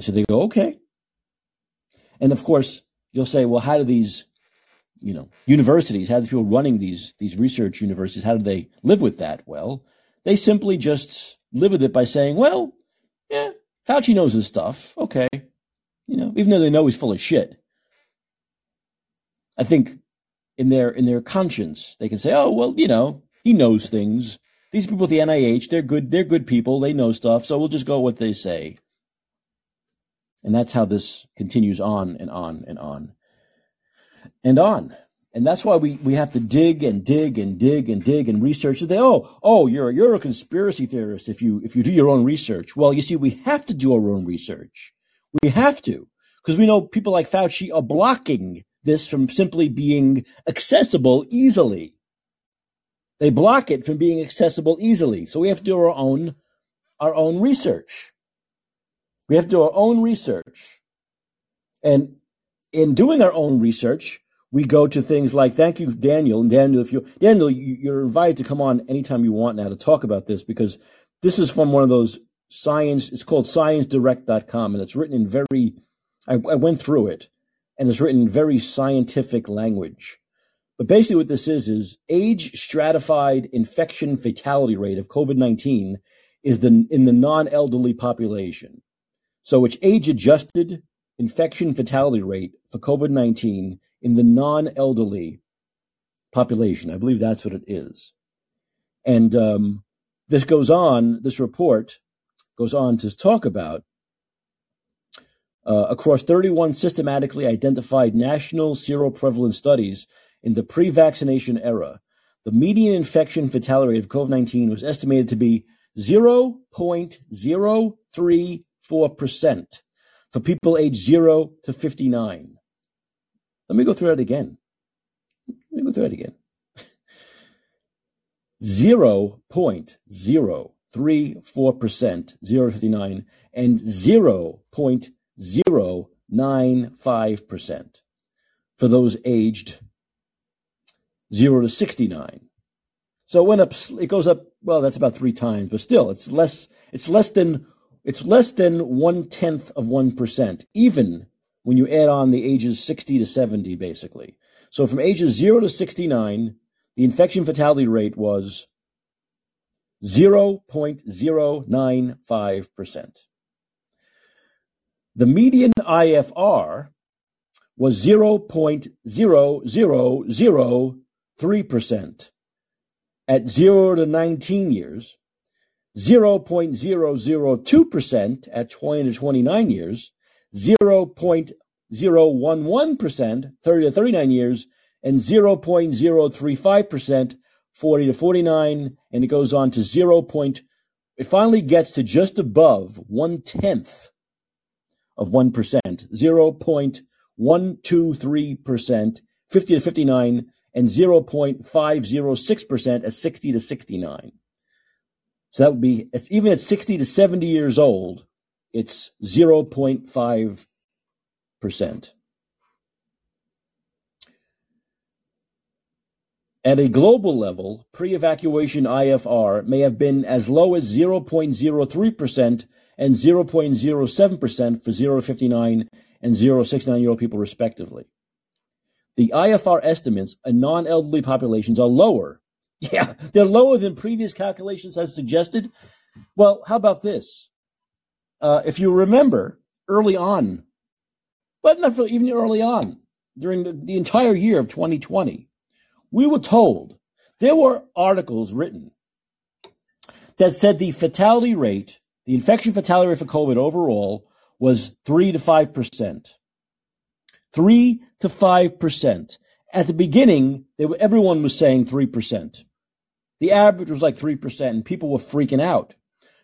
So they go, okay. And of course, you'll say, well, how do these you know, universities, how do people running these these research universities, how do they live with that? Well, they simply just live with it by saying, well, yeah, Fauci knows his stuff. Okay. You know, even though they know he's full of shit. I think in their in their conscience, they can say, oh, well, you know, he knows things. These people at the NIH, they're good, they're good people, they know stuff, so we'll just go what they say. And that's how this continues on and on and on and on. And that's why we, we have to dig and dig and dig and dig and research. They, oh, oh, you're, you're a conspiracy theorist if you, if you do your own research. Well, you see, we have to do our own research. We have to, because we know people like Fauci are blocking this from simply being accessible easily. They block it from being accessible easily. So we have to do our own, our own research. We have to do our own research. And in doing our own research, we go to things like thank you daniel. And daniel if you daniel you, are invited to come on anytime you want now to talk about this because this is from one of those science it's called sciencedirect.com and it's written in very I, I went through it and it's written in very scientific language. But basically what this is is age stratified infection fatality rate of covid-19 is the in the non-elderly population. So it's age adjusted infection fatality rate for COVID 19 in the non elderly population. I believe that's what it is. And um, this goes on, this report goes on to talk about uh, across 31 systematically identified national seroprevalence studies in the pre vaccination era, the median infection fatality rate of COVID 19 was estimated to be 0.034% for people aged 0 to 59. Let me go through that again. Let me go through that again. 0.034%, 0 to 59, and 0.095% for those aged 0 to 69. So it went up, it goes up, well, that's about three times, but still, it's less, it's less than, it's less than one tenth of 1%, even when you add on the ages 60 to 70, basically. So from ages 0 to 69, the infection fatality rate was 0.095%. The median IFR was 0.0003% at 0 to 19 years, 0.002% at 20 to 29 years, 0.011% 30 to 39 years, and 0.035% 40 to 49, and it goes on to 0. Point, it finally gets to just above one tenth of 1%, 0.123%, 50 to 59, and 0.506% at 60 to 69. So that would be, even at 60 to 70 years old, it's 0.5%. At a global level, pre-vaccination IFR may have been as low as 0.03% and 0.07% for 0 59 and 0 69 year old people respectively. The IFR estimates in non-elderly populations are lower. *laughs* Yeah, they're lower than previous calculations have suggested. Well, how about this? Uh, if you remember early on, but not for even early on, during the, the entire year of 2020, we were told there were articles written that said the fatality rate, the infection fatality rate for COVID overall was 3 to 5%. 3 to 5%. At the beginning, were, everyone was saying 3%. The average was like 3%, and people were freaking out.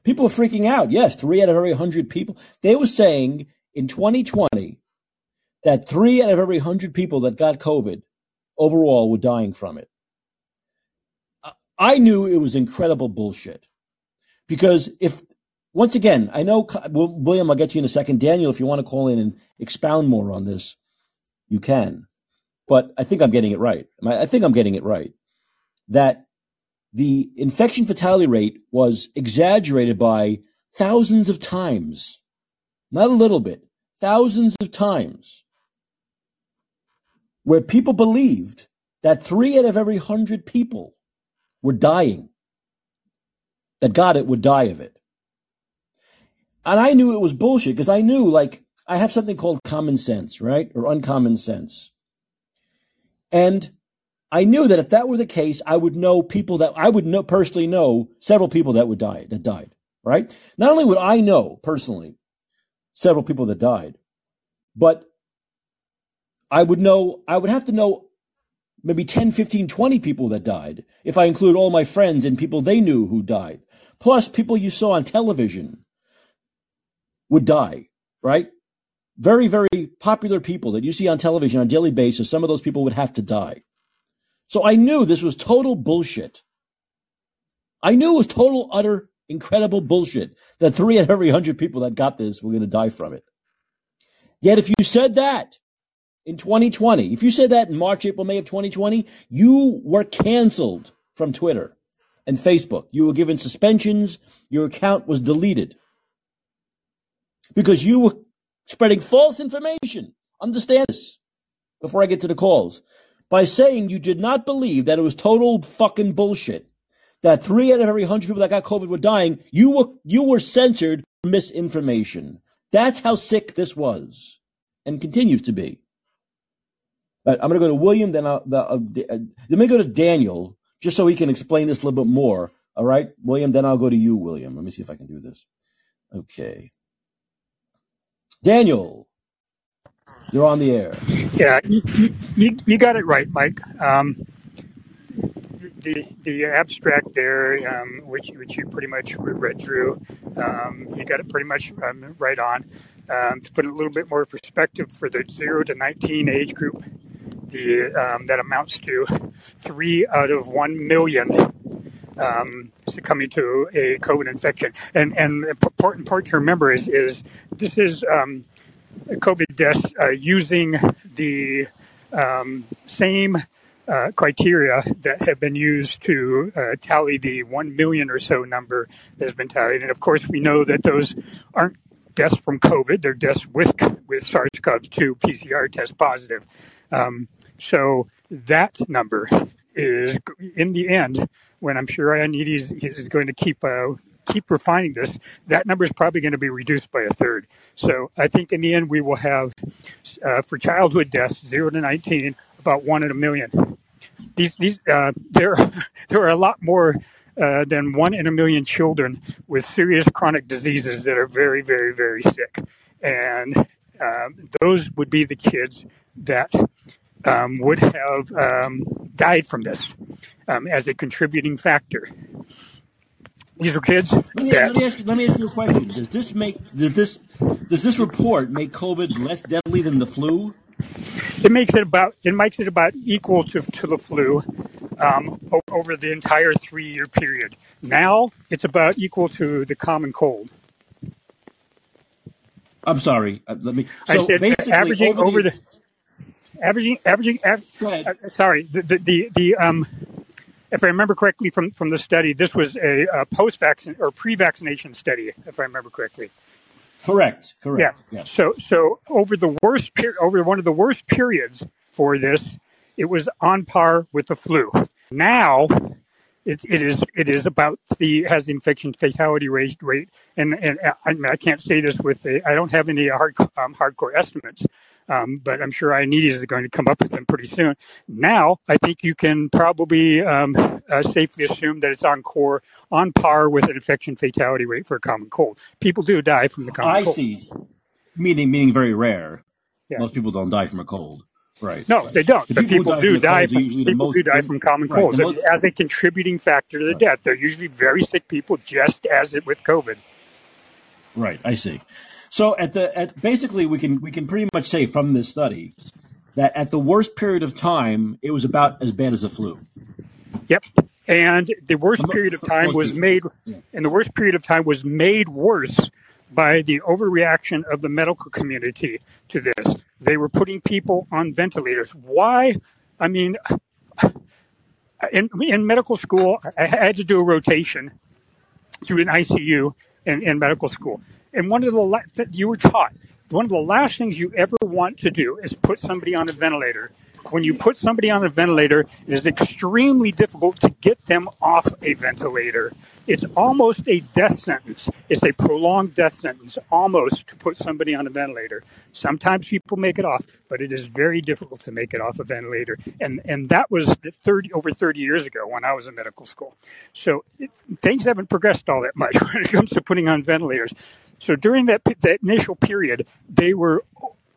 People were freaking out. Yes, three out of every 100 people. They were saying in 2020 that three out of every 100 people that got COVID overall were dying from it. I knew it was incredible bullshit because if once again, I know William, I'll get to you in a second. Daniel, if you want to call in and expound more on this, you can. But I think I'm getting it right. I think I'm getting it right that the infection fatality rate was exaggerated by thousands of times, not a little bit, thousands of times where people believed that three out of every hundred people were dying, that got it would die of it. And I knew it was bullshit because I knew, like, I have something called common sense, right? Or uncommon sense. And I knew that if that were the case, I would know people that I would know personally know several people that would die, that died, right? Not only would I know personally several people that died, but I would know, I would have to know maybe 10, 15, 20 people that died if I include all my friends and people they knew who died. Plus people you saw on television would die, right? Very, very popular people that you see on television on a daily basis, some of those people would have to die. So I knew this was total bullshit. I knew it was total, utter, incredible bullshit that three out of every hundred people that got this were going to die from it. Yet if you said that in 2020. If you said that in March, April, May of 2020, you were canceled from Twitter and Facebook. You were given suspensions. Your account was deleted because you were spreading false information. Understand this before I get to the calls. By saying you did not believe that it was total fucking bullshit, that three out of every hundred people that got COVID were dying, you were, you were censored for misinformation. That's how sick this was. and continues to be. But I'm going to go to William, then I'll, uh, let me go to Daniel, just so he can explain this a little bit more. All right, William, then I'll go to you, William. Let me see if I can do this. Okay. Daniel, you're on the air. Yeah, you, you, you got it right, Mike. Um, the the abstract there, um, which which you pretty much read through, um, you got it pretty much um, right on. Um, to put a little bit more perspective for the zero to nineteen age group, the um, that amounts to three out of one million um, succumbing to a COVID infection. And and important part to remember is is this is um, COVID deaths uh, using the um, same uh, criteria that have been used to uh, tally the 1 million or so number that has been tallied. And of course, we know that those aren't deaths from COVID, they're deaths with, with SARS CoV 2 PCR test positive. Um, so that number is, in the end, when I'm sure Ioannidis is going to keep uh, keep refining this, that number is probably going to be reduced by a third. So I think in the end we will have uh, for childhood deaths zero to 19 about one in a million. These these uh, there *laughs* there are a lot more. Uh, than one in a million children with serious chronic diseases that are very, very, very sick. And um, those would be the kids that um, would have um, died from this um, as a contributing factor. These are kids. Let me, let me, ask, let me ask you a question. Does this make does this does this report make COVID less deadly than the flu? It makes it about it makes it about equal to, to the flu um, over the entire three year period. Now it's about equal to the common cold. I'm sorry. Uh, let me. So I said basically, averaging over, over the, the, averaging averaging. Av, uh, sorry, the the the, the um if I remember correctly from, from the study, this was a, a post vaccine or pre vaccination study, if I remember correctly. Correct. Correct. Yeah. yeah. So so over the worst period, over one of the worst periods for this, it was on par with the flu. Now, it, it is it is about the has the infection fatality rate rate, and and I, I can't say this with the I don't have any hard um, hardcore estimates, um, but I'm sure Ioannidis is going to come up with them pretty soon. Now, I think you can probably um, uh, safely assume that it's on core, on par with an infection fatality rate for a common cold. People do die from the common I cold. I see. Meaning, meaning very rare. Yeah. Most people don't die from a cold. Right. No, they don't. But people, people do die from, people most, do die from common right, colds most, as a contributing factor to the right. death. They're usually very sick people, just as it with COVID. Right. I see. So at the at basically we can we can pretty much say from this study that at the worst period of time it was about as bad as the flu. Yep. And the worst period of time was made and the worst period of time was made worse by the overreaction of the medical community to this. They were putting people on ventilators. Why? I mean, in, in medical school, I had to do a rotation through an ICU in, in medical school. And one of the that you were taught, one of the last things you ever want to do is put somebody on a ventilator. When you put somebody on a ventilator, it is extremely difficult to get them off a ventilator. It's almost a death sentence. It's a prolonged death sentence, almost, to put somebody on a ventilator. Sometimes people make it off, but it is very difficult to make it off a ventilator. And and that was 30 over 30 years ago when I was in medical school. So it, things haven't progressed all that much *laughs* when it comes to putting on ventilators. So during that that initial period, they were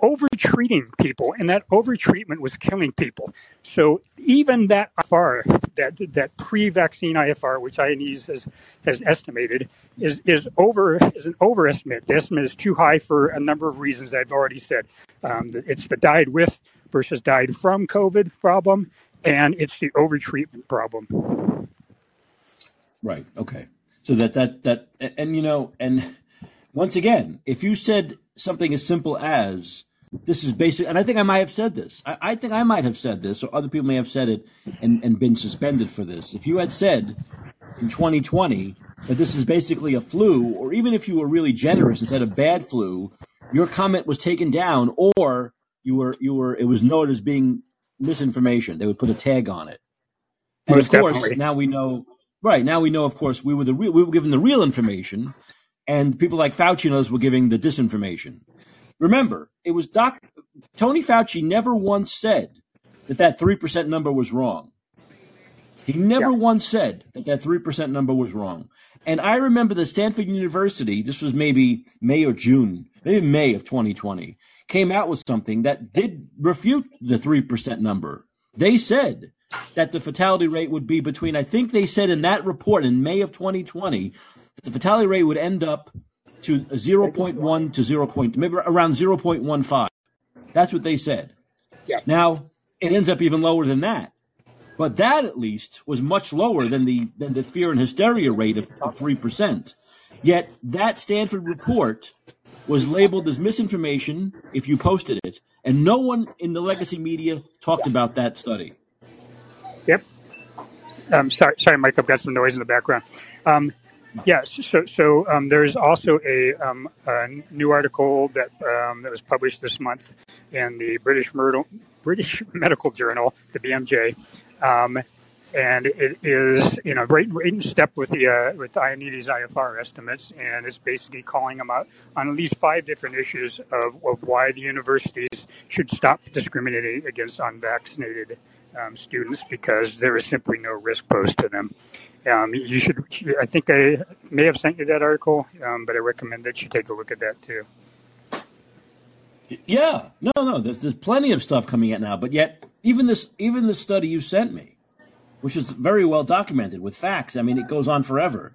over-treating people, and that over-treatment was killing people. So even that IFR, that that pre-vaccine IFR, which Ioannidis has has estimated, is is over is an overestimate. The estimate is too high for a number of reasons I've already said. Um, it's the died with versus died from COVID problem, and it's the over-treatment problem. Right. Okay. So that that that and you know and once again, if you said something as simple as this is basic, and I think I might have said this. I, I, think I might have said this, or other people may have said it and, and been suspended for this. If you had said in 2020 that this is basically a flu, or even if you were really generous and said a bad flu, your comment was taken down, or you were you were it was noted as being misinformation. They would put a tag on it. And Most of course, definitely. now we know. Right now we know. Of course, we were the real, we were given the real information, and people like Fauci knows were giving the disinformation. Remember, it was Doc Tony Fauci never once said that that 3% number was wrong. He never yeah. once said that that 3% number was wrong. And I remember that Stanford University, this was maybe May or June, maybe May of 2020, came out with something that did refute the 3% number. They said that the fatality rate would be between, I think they said in that report in May of 2020, that the fatality rate would end up to 0.1 to 0. Point, maybe around 0.15. That's what they said. Yeah. Now, it ends up even lower than that. But that at least was much lower than the than the fear and hysteria rate of three percent. Yet that Stanford report was labeled as misinformation if you posted it, and no one in the legacy media talked about that study. Yep. Um, sorry, sorry, Mike. I've got some noise in the background. Um, yes. So, so um, there's also a, um, a, new article that um, that was published this month in the British Myrtle, British *laughs* Medical Journal, the BMJ, um, and it is you know right, right in step with the uh, with Ioannidis IFR estimates, and it's basically calling them out on at least five different issues of, of why the universities should stop discriminating against unvaccinated um, students because there is simply no risk posed to them. Um, you should, I think I may have sent you that article, um, but I recommend that you take a look at that too. Yeah, no, no, there's, there's plenty of stuff coming out now, but yet even this, even the study you sent me, which is very well documented with facts. I mean, it goes on forever.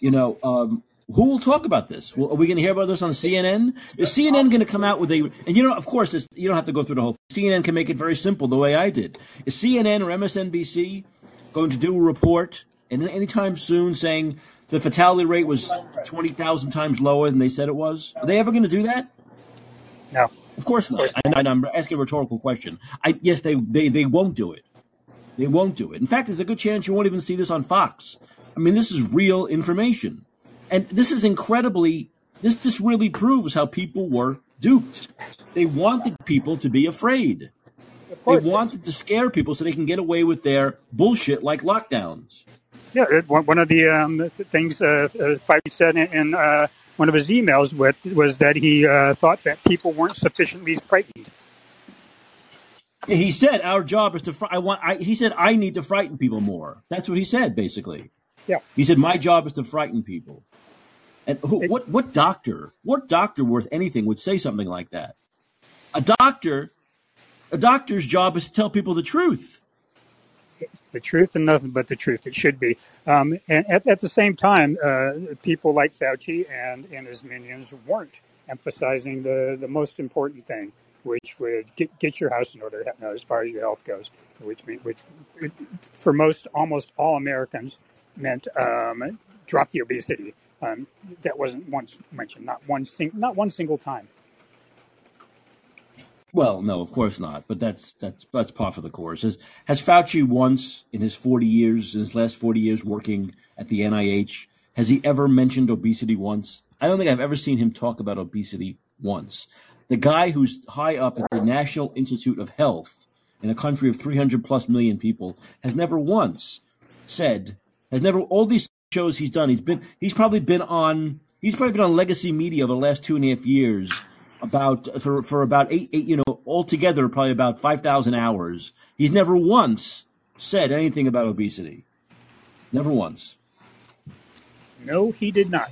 You know, um, who will talk about this? Well, are we going to hear about this on CNN? Is CNN going to come out with a? And you know, of course, you don't have to go through the whole. CNN can make it very simple, the way I did. Is CNN or MSNBC going to do a report and anytime soon saying the fatality rate was twenty thousand times lower than they said it was? Are they ever going to do that? No, of course not. And, and I'm asking a rhetorical question. I yes, they they they won't do it. They won't do it. In fact, there's a good chance you won't even see this on Fox. I mean, this is real information. And this is incredibly, this, this really proves how people were duped. They wanted people to be afraid. They wanted to scare people so they can get away with their bullshit like lockdowns. Yeah, one of the um, things uh, uh, said in uh, one of his emails with, was that he uh, thought that people weren't sufficiently frightened. He said our job is to. Fr- I want. I, he said I need to frighten people more. That's what he said basically. Yeah. He said my job is to frighten people. And who, what what doctor, what doctor worth anything would say something like that? A doctor, a doctor's job is to tell people the truth. The truth and nothing but the truth. It should be. Um, and at, at, the same time, uh, people like Fauci and, and his minions weren't emphasizing the, the most important thing, which would get, get your house in order as far as your health goes, which, which for most, almost all Americans, meant um, drop the obesity. Um, that wasn't once mentioned, not one sing- not one single time. Well, no, of course not. But that's that's that's par for the course. Has has Fauci once in his forty years, in his last forty years working at the NIH, has he ever mentioned obesity once? I don't think I've ever seen him talk about obesity once. The guy who's high up at the National Institute of Health in a country of 300 plus million people has never once said, has never, all these shows he's done. He's been he's probably been on he's probably been on legacy media the last two and a half years about for for about eight, eight you know altogether probably about five thousand hours. He's never once said anything about obesity. Never once. No, he did not.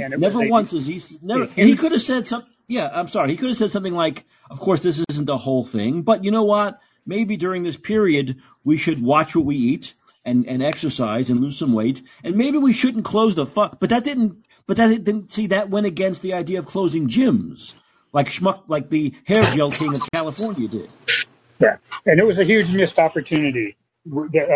And never once is he never. And he could have said something. Yeah, I'm sorry. He could have said something like, "Of course, this isn't the whole thing, but you know what? Maybe during this period, we should watch what we eat and, and exercise and lose some weight. And maybe we shouldn't close the fuck. But that didn't. But that didn't. See, that went against the idea of closing gyms, like schmuck, like the hair gel king of California did. Yeah, and it was a huge missed opportunity.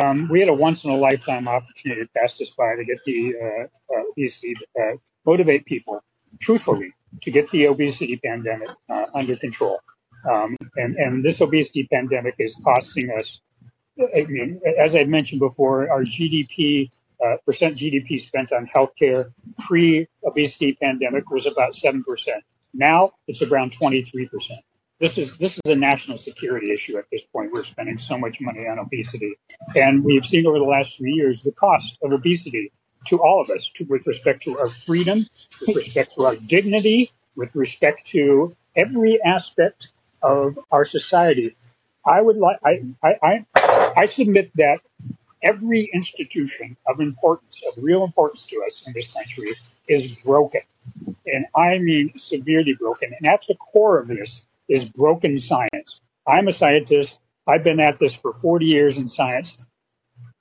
Um, we had a once in a lifetime opportunity that passed us by to get the uh, uh, obesity, uh, motivate people, truthfully, to get the obesity pandemic uh, under control. Um, and, and this obesity pandemic is costing us as I mentioned before, our GDP uh, percent GDP spent on healthcare pre-obesity pandemic was about seven percent. Now it's around 23 percent. This is this is a national security issue at this point. We're spending so much money on obesity, and we've seen over the last three years the cost of obesity to all of us, to, with respect to our freedom, with respect to our dignity, with respect to every aspect of our society. I would like, I, I, I, I submit that every institution of importance, of real importance to us in this country, is broken. And I mean severely broken. And at the core of this is broken science. I'm a scientist. I've been at this for 40 years in science.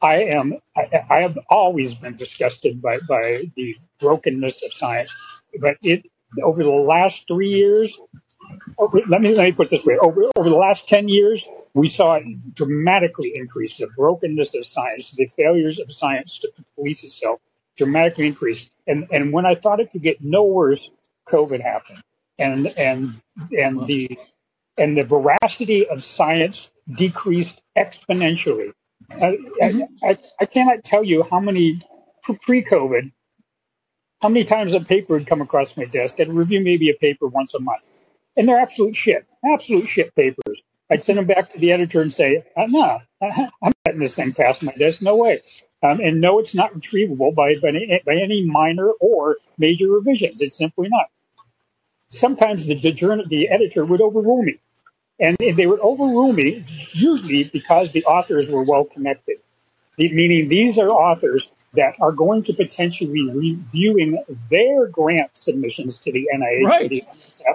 I am, I, I have always been disgusted by, by the brokenness of science. But it, over the last three years, over, let me let me put this way: over over the last ten years, we saw it dramatically increase the brokenness of science, the failures of science to police itself, dramatically increased. And and when I thought it could get no worse, COVID happened, and and and the and the veracity of science decreased exponentially. I, I, mm-hmm. I cannot tell you how many pre-COVID, how many times a paper would come across my desk. I'd review maybe a paper once a month and they're absolute shit, absolute shit papers. I'd send them back to the editor and say, uh, "No, I'm letting this thing pass my desk. No way." Um, and no, it's not retrievable by, by by any minor or major revisions. It's simply not. Sometimes the the, journal, the editor would overrule me, and they would overrule me usually because the authors were well connected. Meaning, these are authors that are going to potentially be reviewing their grant submissions to the NIH. Right. The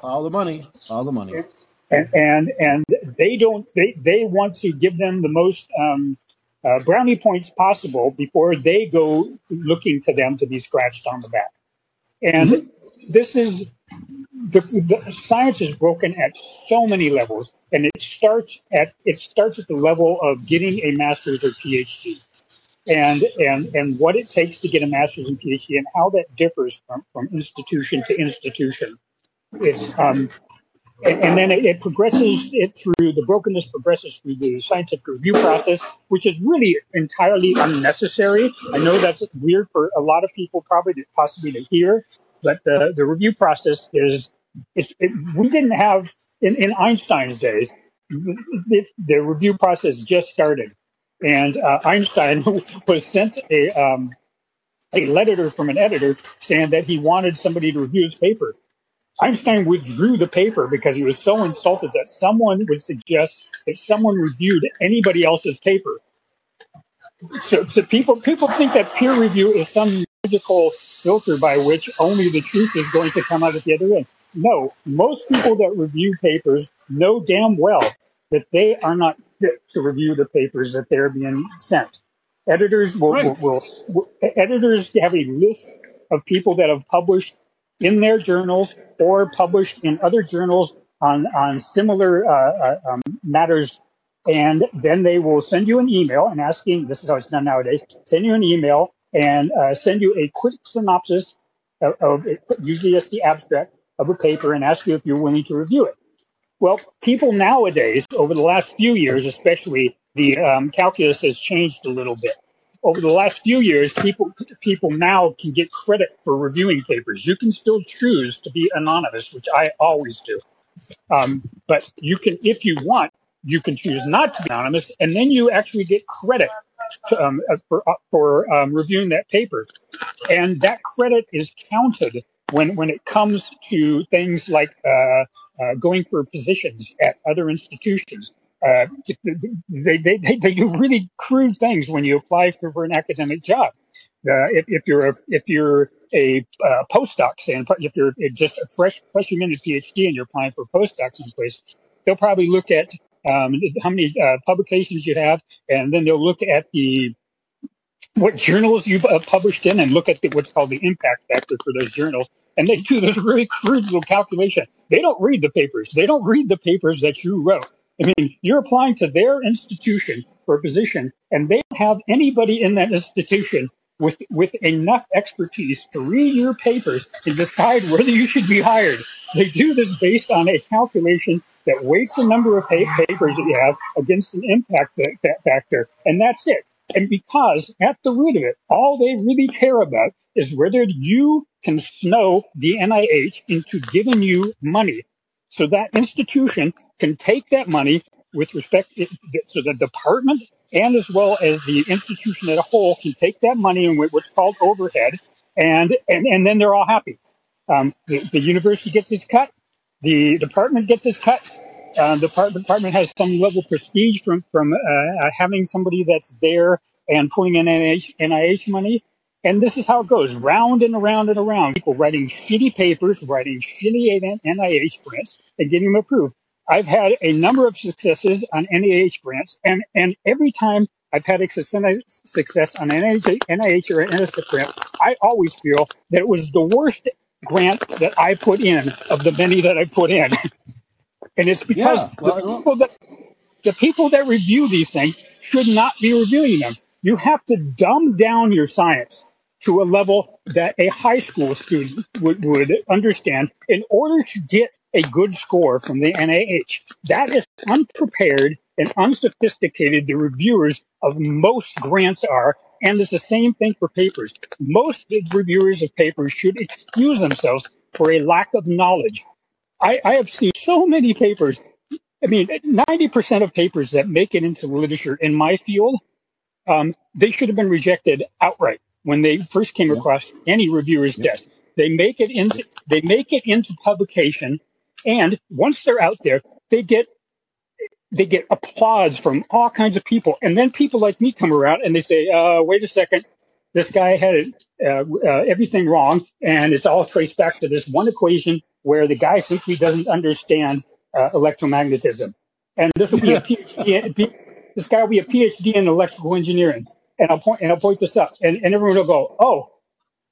all the money. All the money. And, and, and they don't, they, they want to give them the most, um, uh, brownie points possible before they go looking to them to be scratched on the back. And mm-hmm. this is, the, the, science is broken at so many levels, and it starts at it starts at the level of getting a master's or PhD and and and what it takes to get a master's and PhD and how that differs from, from institution to institution. It's um, and, and then it, it, progresses it through the brokenness progresses through the scientific review process, which is really entirely unnecessary. I know that's weird for a lot of people, probably to, possibly to hear, but the the review process is it's, it, we didn't have in, in Einstein's days. The, the review process just started and uh, Einstein *laughs* was sent a um, a letter from an editor saying that he wanted somebody to review his paper. Einstein withdrew the paper because he was so insulted that someone would suggest that someone reviewed anybody else's paper. So, so people people think that peer review is some magical filter by which only the truth is going to come out at the other end. No, most people that review papers know damn well that they are not to review the papers that they're being sent. Editors will, right. will, will, will, editors have a list of people that have published in their journals or published in other journals on on similar uh, uh, um, matters, and then they will send you an email and asking. This is how it's done nowadays. Send you an email and uh, send you a quick synopsis of, of usually just the abstract of a paper and ask you if you're willing to review it. Well, people nowadays, over the last few years, especially, the um, calculus has changed a little bit. Over the last few years, people people now can get credit for reviewing papers. You can still choose to be anonymous, which I always do. Um, but you can, if you want, you can choose not to be anonymous, and then you actually get credit to, um, for uh, for um, reviewing that paper, and that credit is counted when when it comes to things like uh, uh, going for positions at other institutions. Uh, they, they, they, they do really crude things when you apply for, an academic job. Uh, if, if you're a, if you're a postdoc, say, if you're just a fresh freshly minted PhD and you're applying for postdocs someplace, they'll probably look at um, how many uh, publications you have, and then they'll look at the what journals you've uh, published in and look at the, what's called the impact factor for those journals. And they do this really crude little calculation. They don't read the papers. They don't read the papers that you wrote. I mean, you're applying to their institution for a position and they don't have anybody in that institution with, with enough expertise to read your papers and decide whether you should be hired. They do this based on a calculation that weights the number of papers that you have against an impact factor. And that's it. And because at the root of it, all they really care about is whether you can snow the NIH into giving you money. So that institution can take that money with respect, so the department and as well as the institution as a whole can take that money and what's called overhead and, and, and then they're all happy. Um, the, the university gets its cut. The department gets its cut. Uh, the part, department has some level of prestige from from uh, having somebody that's there and pulling in NIH, NIH money. And this is how it goes round and around and around. People writing shitty papers, writing shitty NIH grants, and getting them approved. I've had a number of successes on NIH grants, and, and every time I've had a success on NIH, NIH or NSF grant, I always feel that it was the worst grant that I put in of the many that I put in. *laughs* and it's because yeah, well, the, people that, the people that review these things should not be reviewing them. You have to dumb down your science to a level that a high school student would, would understand in order to get a good score from the NIH. That is unprepared and unsophisticated the reviewers of most grants are. And it's the same thing for papers. Most reviewers of papers should excuse themselves for a lack of knowledge. I, I have seen so many papers. I mean, 90% of papers that make it into literature in my field, um, they should have been rejected outright when they first came across any reviewer's desk. They make it into they make it into publication, and once they're out there, they get they get applause from all kinds of people, and then people like me come around and they say, uh, "Wait a second, this guy had uh, uh, everything wrong, and it's all traced back to this one equation where the guy simply doesn't understand uh, electromagnetism." And this will be a *laughs* PhD. This guy will be a PhD in electrical engineering and I'll point and I'll point this up, and, and everyone will go, "Oh,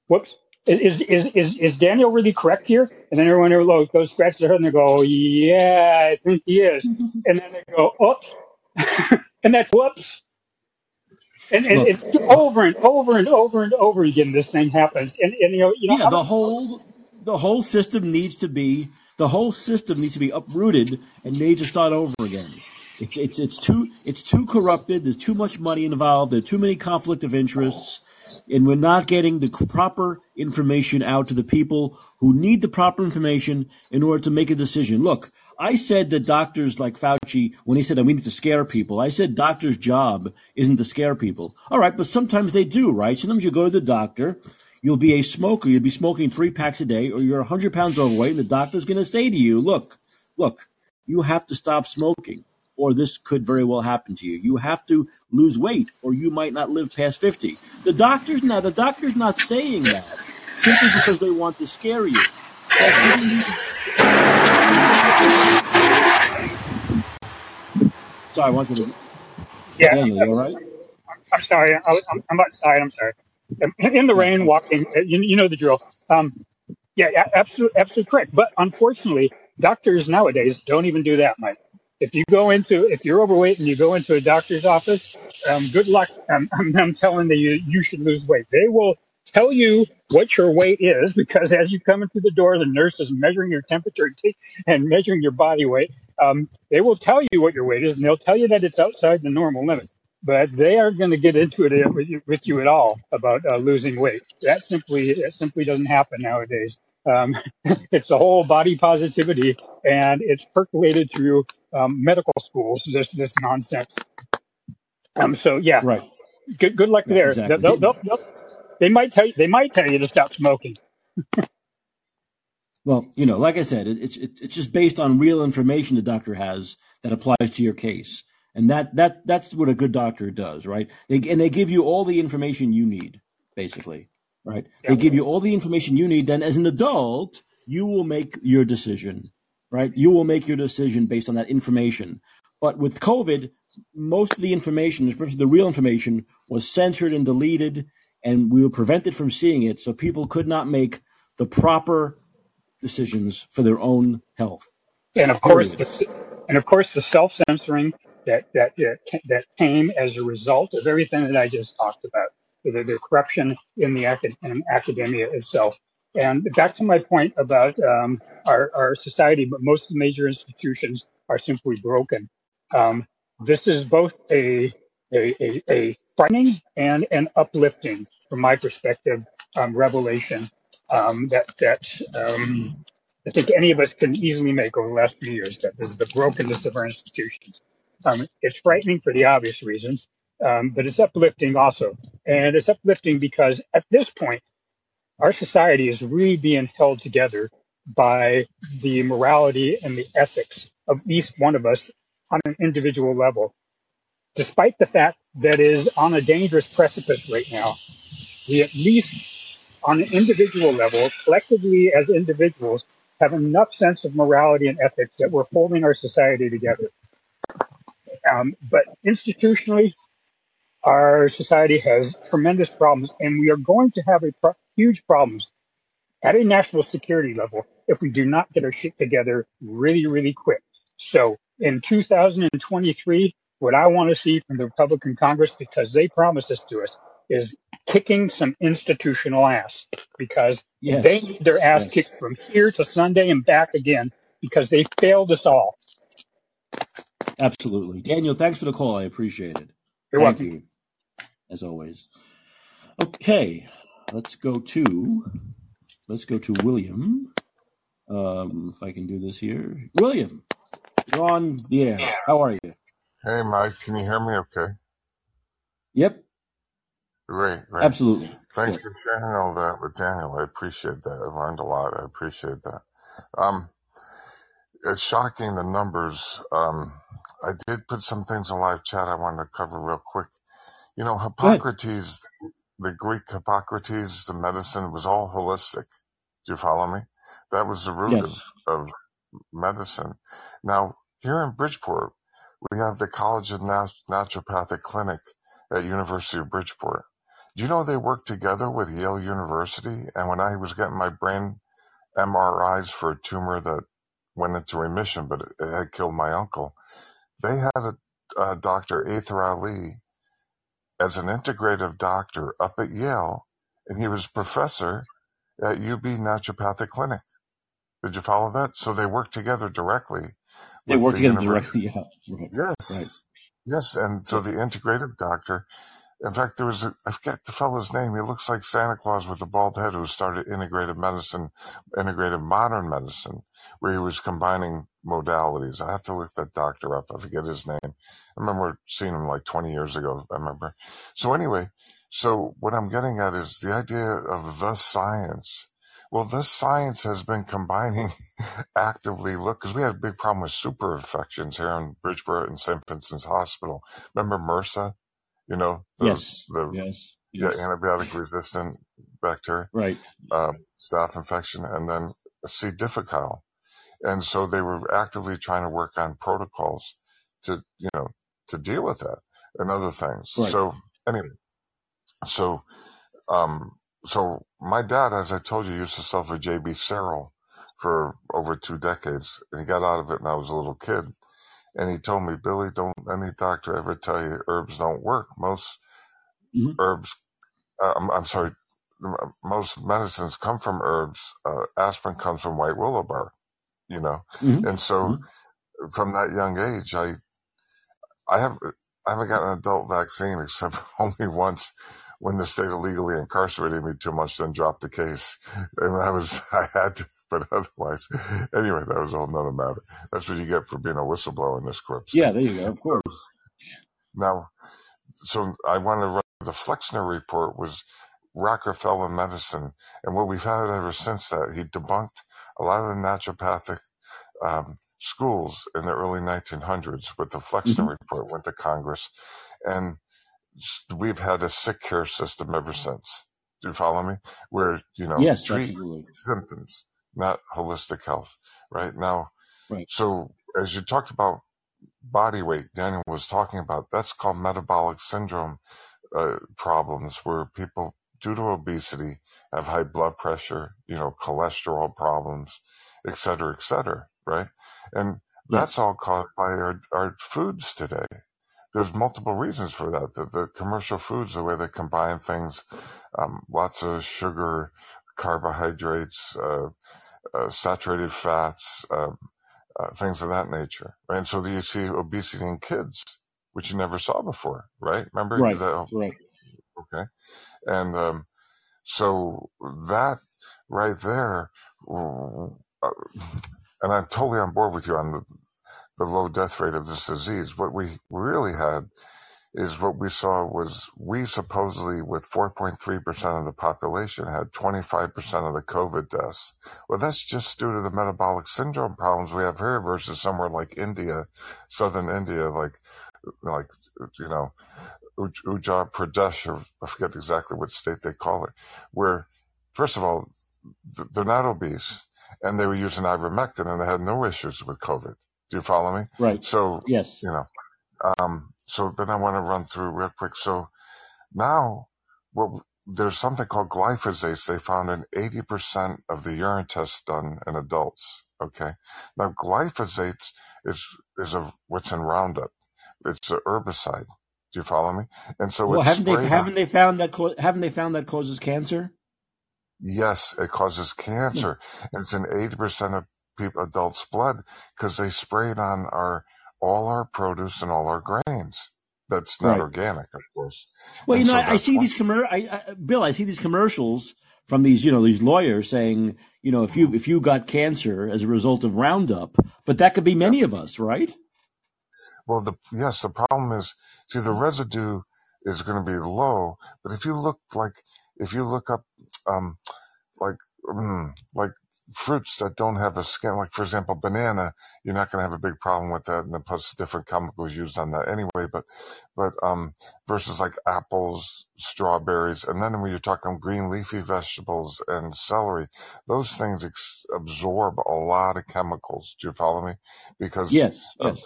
whoops." Is, is is is Daniel really correct here? And then everyone will go scratch their head and they go, "Yeah, I think he is." and then they go, "Oops," oh. *laughs* and that's whoops. And, and Look, it's over and over and over and over again. This thing happens, and, and you know, you know, yeah, the whole the whole system needs to be the whole system needs to be uprooted and made to start over again. It's it's it's too it's too corrupted. There's too much money involved. There are too many conflict of interests, and we're not getting the proper information out to the people who need the proper information in order to make a decision. Look, I said that doctors like Fauci, when he said we need to scare people, I said doctors' job isn't to scare people. All right, but sometimes they do, right? Sometimes you go to the doctor. You'll be a smoker. You'll be smoking three packs a day, or you're 100 pounds overweight, and the doctor's going to say to you, look, look, you have to stop smoking or this could very well happen to you. You have to lose weight, or you might not live past 50. The doctor's not, the doctor's not saying that simply because they want to scare you. Sorry, wanted to. Yeah, I'm, sorry. All right? I'm sorry. I'm, I'm outside. I'm sorry. In the rain, walking. You, you know the drill. Um, yeah, absolutely, absolutely correct. But unfortunately, doctors nowadays don't even do that, Mike if you go into if you're overweight and you go into a doctor's office, um, good luck. *laughs* I'm, I'm, telling you, you should lose weight. They will tell you what your weight is because as you come into the door, the nurse is measuring your temperature and measuring your body weight. Um, they will tell you what your weight is, and they'll tell you that it's outside the normal limit. But they aren't going to get into it with you, with you at all about uh, losing weight. That simply that simply doesn't happen nowadays. Um, *laughs* it's a whole body positivity, and it's percolated through um, medical schools. This this nonsense. Um. So yeah. Right. Good good luck there. Exactly. They'll, they'll, they'll, they might tell you. They might tell you to stop smoking. *laughs* well, you know, like I said, it, it's it, it's just based on real information the doctor has that applies to your case, and that that that's what a good doctor does, right? They, and they give you all the information you need, basically right? Yeah. They give you all the information you need. Then, as an adult, you will make your decision, right? You will make your decision based on that information. But with COVID, most of the information, especially the real information, was censored and deleted, and we were prevented from seeing it. So people could not make the proper decisions for their own health. And of course, the, and of course, the self censoring that, that that came as a result of everything that I just talked about the, the corruption in the acad- in academia itself. And back to my point about um, our, our society, but most of the major institutions are simply broken. Um, this is both a, a, a, a, frightening and an uplifting, from my perspective, um, revelation um, that, that um, I think any of us can easily make over the last few years, that this is the brokenness of our institutions. Um, it's frightening for the obvious reasons. Um, but it's uplifting also. And it's uplifting because at this point, our society is really being held together by the morality and the ethics of each one of us on an individual level. Despite the fact that is on a dangerous precipice right now, we at least on an individual level, collectively as individuals, have enough sense of morality and ethics that we're holding our society together. Um, but institutionally, our society has tremendous problems, and we are going to have a pro- huge problems at a national security level if we do not get our shit together really, really quick. So in 2023, what I want to see from the Republican Congress, because they promised this to us, is kicking some institutional ass because Yes. they need their ass Yes. kicked from here to Sunday and back again because they failed us all. Absolutely. Daniel, thanks for the call. I appreciate it. You're Thank welcome. you, as always. Okay, let's go to let's go to William. Um, if I can do this here, William, you're on the air. How are you? Hey, Mike, can you hear me okay? Yep, Great, great. absolutely. Thanks Good. for sharing all that with Daniel. I appreciate that. I learned a lot. I appreciate that. Um, it's shocking the numbers. Um, I did put some things in live chat I wanted to cover real quick. You know, Hippocrates, the Greek Hippocrates, the medicine was all holistic. Do you follow me? That was the root of, of medicine. Now, here in Bridgeport, we have the College of Nat- Naturopathic Clinic at University of Bridgeport. Do you know they work together with Yale University? And when I was getting my brain MRIs for a tumor that went into remission, but it, it had killed my uncle, they had a, a Dr. Aether Ali as an integrative doctor up at Yale, and he was professor at UB Naturopathic Clinic. Did you follow that? So they work together directly They with work the together university. directly. *laughs* Yeah. Right. Right. Yes, yes, and so the integrative doctor. In fact, there was a, I forget the fellow's name. He looks like Santa Claus with a bald head who started integrative medicine, integrative modern medicine, where he was combining modalities. I have to look that doctor up. I forget his name. I remember seeing him like 20 years ago. I remember. So anyway, so what I'm getting at is the idea of the science. Well, this science has been combining *laughs* actively. Look, because we had a big problem with super infections here in Bridgeport and St. Vincent's Hospital. Remember MRSA? You know the Yes. the Yes. yeah Yes. antibiotic resistant bacteria, Right. um, staph infection, and then C. difficile. And so they were actively trying to work on protocols to you know to deal with that and other things. Right. So anyway, so um, so my dad, as I told you, used to suffer JB Searle for over two decades. And he got out of it when I was a little kid. And he told me, Billy, don't any doctor ever tell you herbs don't work. Most Mhm. herbs, uh, I'm, I'm sorry, most medicines come from herbs. Uh, aspirin comes from white willow bark, you know. Mhm. And so Mhm. from that young age, I I have I haven't gotten an adult vaccine except *laughs* only once when the state illegally incarcerated me too much, then dropped the case, and I was *laughs* I had to. But *laughs* otherwise, anyway, that was a whole nother matter. That's what you get for being a whistleblower in this corrupt. Yeah. There you go. Of course. Now, so I want to run the Flexner report was Rockefeller medicine, and what we've had ever since that he debunked a lot of the naturopathic um, schools in the early 1900s with the Flexner hmm report went to Congress, and we've had a sick care system ever since. Do you follow me? Where you know Yes. treat Absolutely. symptoms, not holistic health. Right now, Right. so as you talked about body weight, Daniel was talking about that's called metabolic syndrome uh, problems where people due to obesity have high blood pressure, you know, cholesterol problems, et cetera, et cetera, right? And that's all caused by our, our foods today. There's multiple reasons for that. The, the commercial foods, the way they combine things, um, lots of sugar, carbohydrates, uh, uh, saturated fats, uh, uh, things of that nature. Right? And so you see obesity in kids, which you never saw before, right? Remember Right. that? Right. Okay. And um, so that right there, uh, and I'm totally on board with you on the, the low death rate of this disease. What we really had is what we saw was we supposedly with 4.3% of the population had 25% of the covid deaths well that's just due to the metabolic syndrome problems we have here versus somewhere like india southern india like like you know Uttar Pradesh, or I forget exactly what state they call it, where, first of all, they're not obese and they were using ivermectin and they had no issues with COVID. Do you follow me? Right. So, Yes. you know, um, so then I want to run through real quick. So now what there's something called glyphosate. they found in 80% of the urine tests done in adults. Okay. Now glyphosate is, is a, what's in Roundup. It's a herbicide. Do you follow me? And so Well, it's haven't they haven't they found that haven't they found that causes cancer? Yes, it causes Hmm. cancer. And it's in 80% of people, adults' blood because they spray it on our, all our produce and all our grains. That's not Right. organic, of course. Well, And you know, so I, I see these commer. I, I, Bill, I see these commercials from these, you know, these lawyers saying, you know, if you if you got cancer as a result of Roundup, but that could be many of us, right? Well, the yes, the problem is, see, the residue is going to be low, but if you look like, if you look up, um, like, mm, like fruits that don't have a skin, like for example, banana, you're not going to have a big problem with that, and then plus different chemicals used on that anyway. But, but um, versus like apples, strawberries, and then when you're talking green leafy vegetables and celery, those things ex- absorb a lot of chemicals. Do you follow me? Because Yes. of Yes.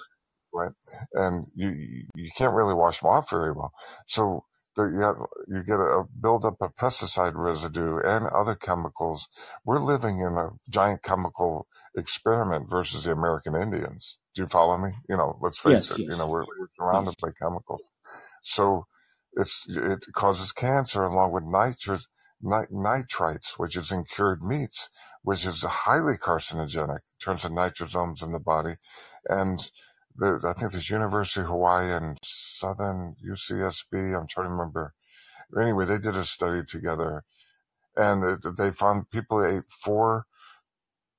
right? And you you you can't really wash them off very well. So the, you, have, you get a buildup of pesticide residue and other chemicals. We're living in a giant chemical experiment versus the American Indians. Do you follow me? You know, let's face Yes. it. You Yes. know, we're, we're surrounded by chemicals. So it's it causes cancer along with nitrate, nit- nitrites, which is in cured meats, which is highly carcinogenic in terms of nitrosomes in the body. And there, I think there's University of Hawaii and Southern UCSB. I'm trying to remember. Anyway, they did a study together, and they found people ate four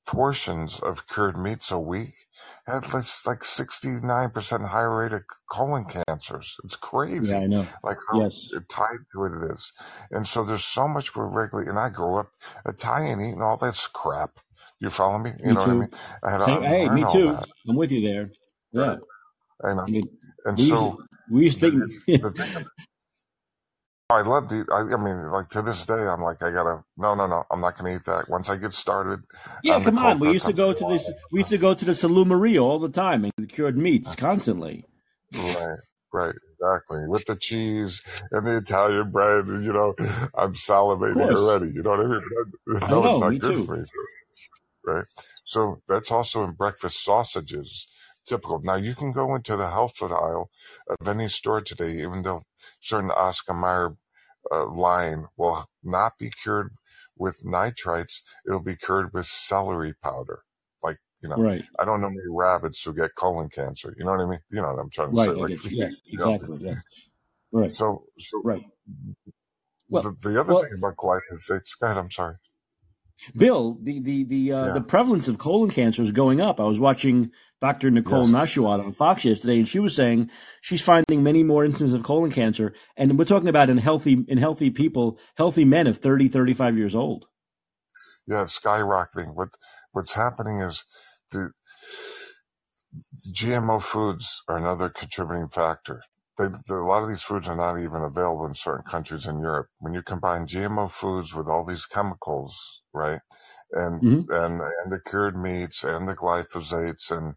portions of cured meats a week had less, like 69% higher rate of colon cancers. It's Yeah, crazy, I know. like how Yes. tied to it it is. And so there's so much we're regularly, and I grew up Italian eating all this crap. You follow me? You Me know what I too. mean? I had Same, hey, me too. that. I'm with you there. Right. Yeah. And, uh, I mean, and we so to, we used to the, think. the I love the. I, I mean, like to this day, I'm like, I gotta. No, no, no. I'm not gonna eat that. Once I get started yeah, come on. We used to go to this. We used to go to the Salumeria all the time and cured meats *laughs* constantly. right, right, exactly. With the cheese and the Italian bread, and, you know, I'm salivating already. You know what I mean? But I I know it's not Me good too. for me, right? So that's also in breakfast sausages. Typical. Now you can go into the health food aisle of any store today, even though certain Oscar Mayer uh, line will not be cured with nitrites. It'll be cured with celery powder. Like, you know, Right. I don't know many rabbits who get colon cancer. You know what I mean? You know what I'm trying to say? Right. I Like, get you. Yes. know, Exactly. Yeah. Right. so, so Right. Well, the, the other well, thing about glyphosate, go ahead, I'm sorry. Bill, the the the uh, Yeah. the prevalence of colon cancer is going up. I was watching Dr. Nicole Yes. Nashuat on Fox yesterday, and she was saying she's finding many more instances of colon cancer, and we're talking about in healthy in healthy people, healthy men of 30, 35 years old. Yeah, it's skyrocketing. What, what's happening is the GMO foods are another contributing factor. They, the, a lot of these foods are not even available in certain countries in Europe. When you combine GMO foods with all these chemicals, right, and hmm and and the cured meats and the glyphosates and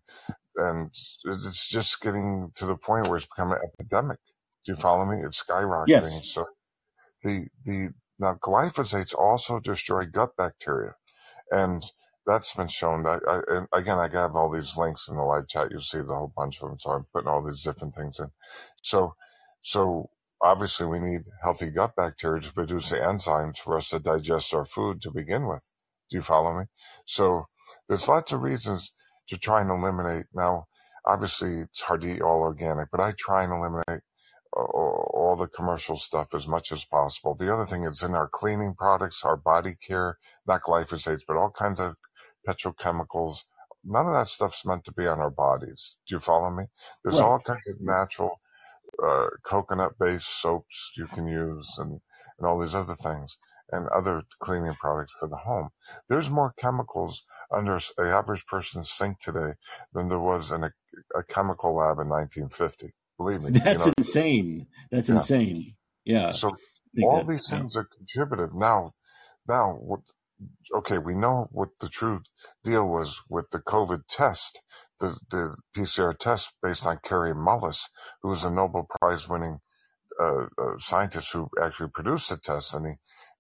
and it's just getting to the point where it's becoming an epidemic. Do you follow me? It's skyrocketing. Yes. So the the now glyphosates also destroy gut bacteria and that's been shown that I, and again i have all these links in the live chat you'll see the whole bunch of them so i'm putting all these different things in so so obviously we need healthy gut bacteria to produce the enzymes for us to digest our food to begin with do you follow me so there's lots of reasons to try and eliminate now obviously it's hard to eat all organic but i try and eliminate all the commercial stuff as much as possible. The other thing is in our cleaning products, our body care, not glyphosates, but all kinds of petrochemicals. None of that stuff's meant to be on our bodies. Do you follow me? There's Right. all kinds of natural uh, coconut-based soaps you can use, and and all these other things, and other cleaning products for the home. There's more chemicals under the average person's sink today than there was in a, a chemical lab in 1950. Believe me, that's you know, insane. That's yeah. insane. Yeah. So all that, these things yeah. are contributive Now, now, okay, we know what the true deal was with the COVID test, the, the PCR test based on Kary Mullis, who was a Nobel Prize winning uh, uh, scientist who actually produced the test. And he,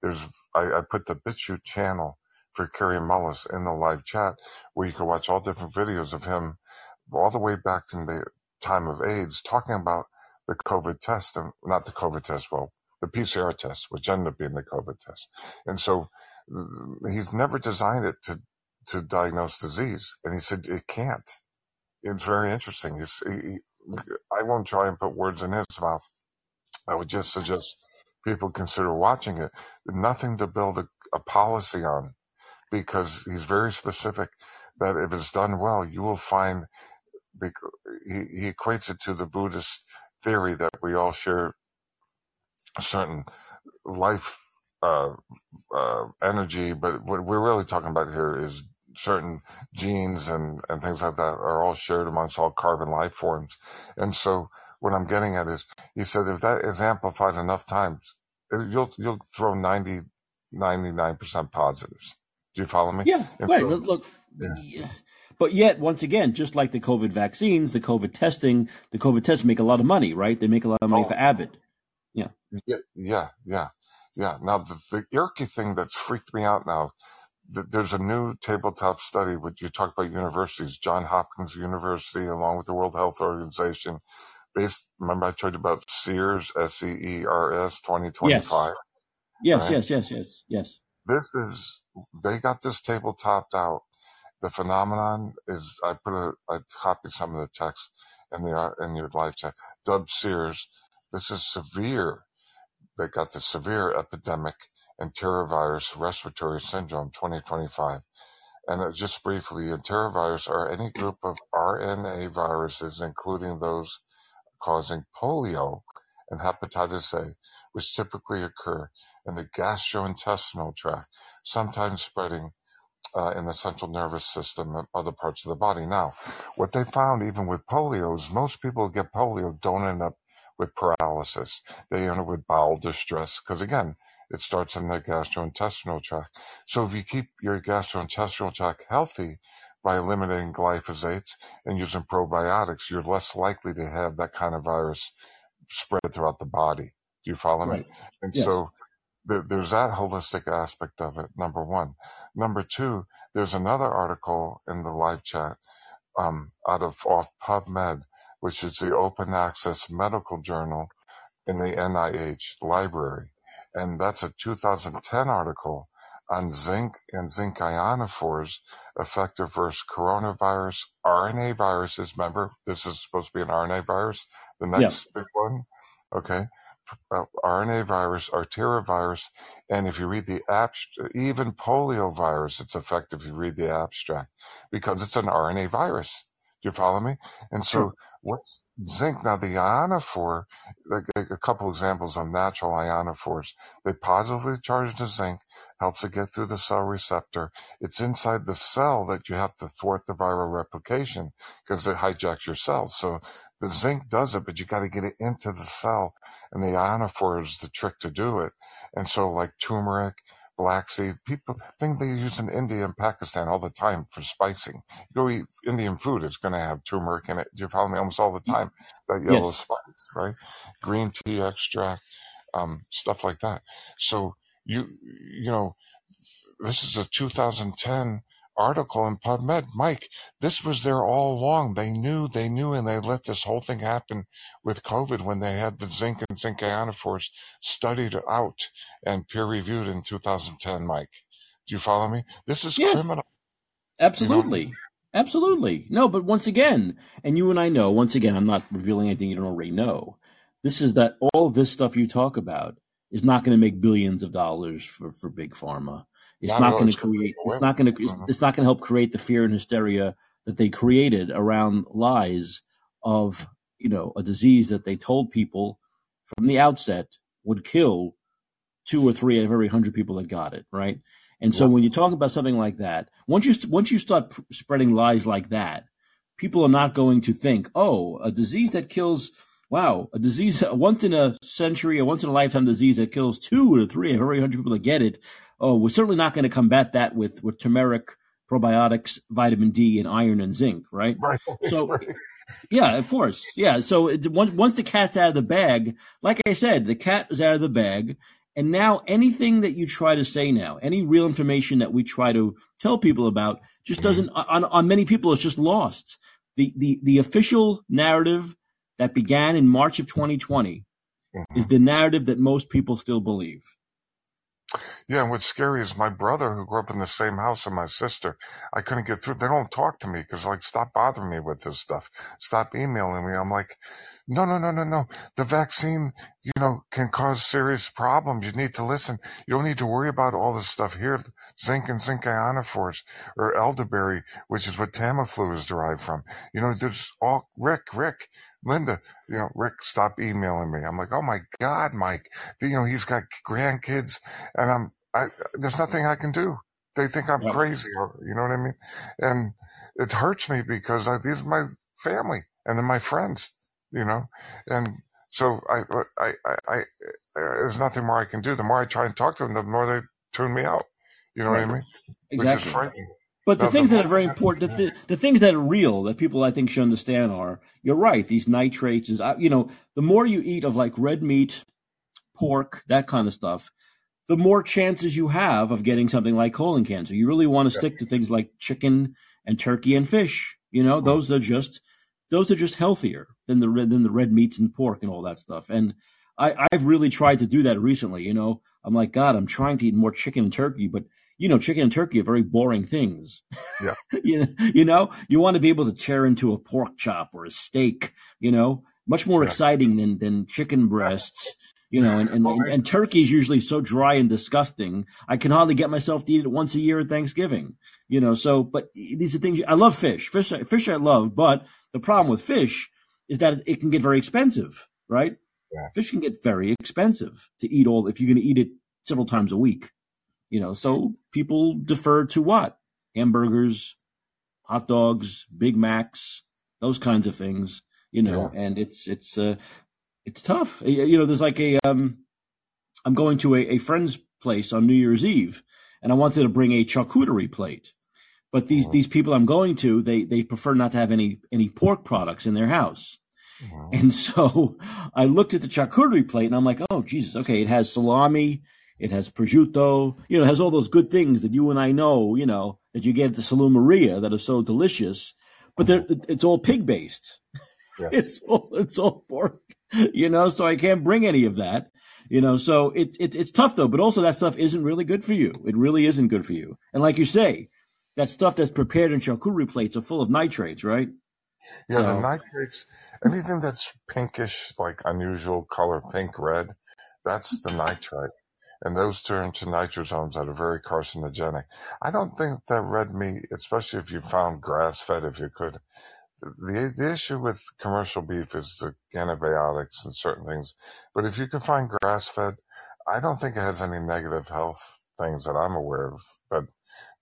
there's, I, I put the BitChute channel for Kary Mullis in the live chat where you can watch all different videos of him all the way back to the time of AIDS talking about the COVID test and not the COVID test, well, the PCR test, which ended up being the COVID test. And so he's never designed it to to diagnose disease, and he said it can't. It's very interesting. It's, he, I won't try and put words in his mouth. I would just suggest people consider watching it. Nothing to build a, a policy on, because he's very specific that if it's done well, you will find. He, he equates it to the Buddhist theory that we all share certain life uh, uh, energy, but what we're really talking about here is certain genes and, and things like that are all shared amongst all carbon life forms. And so what I'm getting at is, he said, if that is amplified enough times, uh, you'll you'll throw 90, 99% positives. Do you follow me? Yeah, right. So, look, yeah. but yet, once again, just like the COVID vaccines, the COVID testing, the COVID tests make a lot of money, right? They make a lot of money oh. for Abbott. Yeah. Yeah, yeah, yeah. Yeah. Now, the, the irky thing that's freaked me out now, there's a new tabletop study, which you talk about universities, John Hopkins University, along with the World Health Organization, based, remember I told you about SEERS, S-E-E-R-S 2025? Yes, right? yes, yes, yes, yes. This is, they got this table topped out. The phenomenon is, I put a, I copied some of the text in the, in your live chat, dubbed SEERS, This is severe They got the severe epidemic enterovirus respiratory syndrome 2025. And uh, just briefly, enterovirus are any group of RNA viruses, including those causing polio and hepatitis A, which typically occur in the gastrointestinal tract, sometimes spreading uh, in the central nervous system and other parts of the body. Now, what they found, even with polio, is most people who get polio don't end up with paralysis. They end up with bowel distress because, again, it starts in the gastrointestinal tract. So if you keep your gastrointestinal tract healthy by eliminating glyphosates and using probiotics, you're less likely to have that kind of virus spread throughout the body. Do you follow right. me? And yes. so there, there's that holistic aspect of it, number one. Number two, there's another article in the live chat um, out of off PubMed which is the open access medical journal in the NIH library. And that's a 2010 article on zinc and zinc ionophores effective versus coronavirus RNA viruses. Remember, this is supposed to be an RNA virus. The next yeah. big one, okay, uh, RNA virus, arterivirus, and if you read the abstract, even polio virus, it's effective if you read the abstract because it's an RNA virus. Do you follow me? And so what's zinc? Now the ionophore, like, like a couple examples of natural ionophores. They positively charge the zinc, helps it get through the cell receptor. It's inside the cell that you have to thwart the viral replication because it hijacks your cells. So the zinc does it, but you got to get it into the cell. And the ionophore is the trick to do it. And so like turmeric, black seed. People think they use in India and Pakistan all the time for spicing. You go eat Indian food, it's going to have turmeric in it. Do you follow me? Almost all the time, that yellow yes. spice, right? Green tea extract, um, stuff like that. So you, you know, this is a 2010 article in PubMed. Mike, this was there all along. They knew, they knew, and they let this whole thing happen with COVID when they had the zinc and zinc ionophores studied out and peer reviewed in 2010, Mike. Do you follow me? This is yes, criminal. Absolutely. You know? Absolutely. No, but once again, and you and I know, once again, I'm not revealing anything you don't already know. This is that all of this stuff you talk about is not going to make billions of dollars for, for big pharma. It's not, not going to create. It's not going to. It's, it's not going to help create the fear and hysteria that they created around lies of you know, a disease that they told people from the outset would kill two or three out of every hundred people that got it, right? And so when you talk about something like that, once you once you start spreading lies like that, people are not going to think, oh, a disease that kills, wow, a disease *laughs* a once in a century, a once in a lifetime disease that kills two or three of every hundred people that get it. Oh, we're certainly not going to combat that with with turmeric, probiotics, vitamin D, and iron and zinc, right? Right. So. *laughs* right. Yeah, of course. Yeah. So it, once once the cat's out of the bag, like I said, the cat is out of the bag, and now anything that you try to say now, any real information that we try to tell people about, just Mm-hmm. doesn't on on many people it's just lost. The the the official narrative that began in March of 2020 Mhm. is the narrative that most people still believe. Yeah, and what's scary is my brother, who grew up in the same house as my sister. I couldn't get through. They don't talk to me because, like, stop bothering me with this stuff. Stop emailing me. I'm like, no, no, no, no, no. The vaccine, you know, can cause serious problems. You need to listen. You don't need to worry about all this stuff here. Zinc and zinc ionophores or elderberry, which is what Tamiflu is derived from. You know, there's all Rick, Rick, Linda, you know, Rick, stop emailing me. I'm like, oh my God, Mike. You know, he's got grandkids and I'm, I, there's nothing I can do. They think I'm Right. crazy, or, you know what I mean? And it hurts me because I, these are my family and then my friends, you know? And so I, I, I, I, there's nothing more I can do. The more I try and talk to them, the more they tune me out. You know what I Right. mean? Which Exactly. is frightening. But the things that are very important, the, th- the things that are real that people I think should understand are, you're right. These nitrates is, uh, you know, the more you eat of like red meat, pork, that kind of stuff, the more chances you have of getting something like colon cancer. You really want to Yeah. stick to things like chicken and turkey and fish. You know, those are just those are just healthier than the red than the red meats and pork and all that stuff. And I, I've really tried to do that recently. You know, I'm like, God, I'm trying to eat more chicken and turkey, but you know, chicken and turkey are very boring things. Yeah. *laughs* you know, you know, you want to be able to tear into a pork chop or a steak. You know, much more Yeah. exciting than than chicken breasts. You know, and and, Well, and, and turkey is usually so dry and disgusting. I can hardly get myself to eat it once a year at Thanksgiving. You know, so but these are things I love fish. Fish, fish I love, but the problem with fish is that it can get very expensive, right? Yeah. Fish can get very expensive to eat all if you're going to eat it several times a week. You know, so people defer to what? Hamburgers, hot dogs, Big Macs, those kinds of things. You know, and it's it's uh, it's tough. You know, there's like a um, I'm going to a, a friend's place on New Year's Eve, and I wanted to bring a charcuterie plate. But these these people I'm going to, they they prefer not to have any any pork products in their house. And *laughs* so I looked at the charcuterie plate and I'm like, oh, Jesus, okay, it has salami, it has prosciutto, you know, it has all those good things that you and I know, you know, that you get at the Salumeria that are so delicious, but mm-hmm. it's all pig based. Yeah. *laughs* It's all, it's all pork, you know, so I can't bring any of that, you know, so it's, it, it's tough though, but also that stuff isn't really good for you. It really isn't good for you. And like you say, that stuff that's prepared in charcuterie plates are full of nitrates, right? Yeah, the nitrates, anything that's pinkish, like unusual color, pink, red, that's the nitrite. And those turn to nitrosomes that are very carcinogenic. I don't think that red meat, especially if you found grass fed, if you could, the, the issue with commercial beef is the antibiotics and certain things. But if you can find grass fed, I don't think it has any negative health things that I'm aware of. But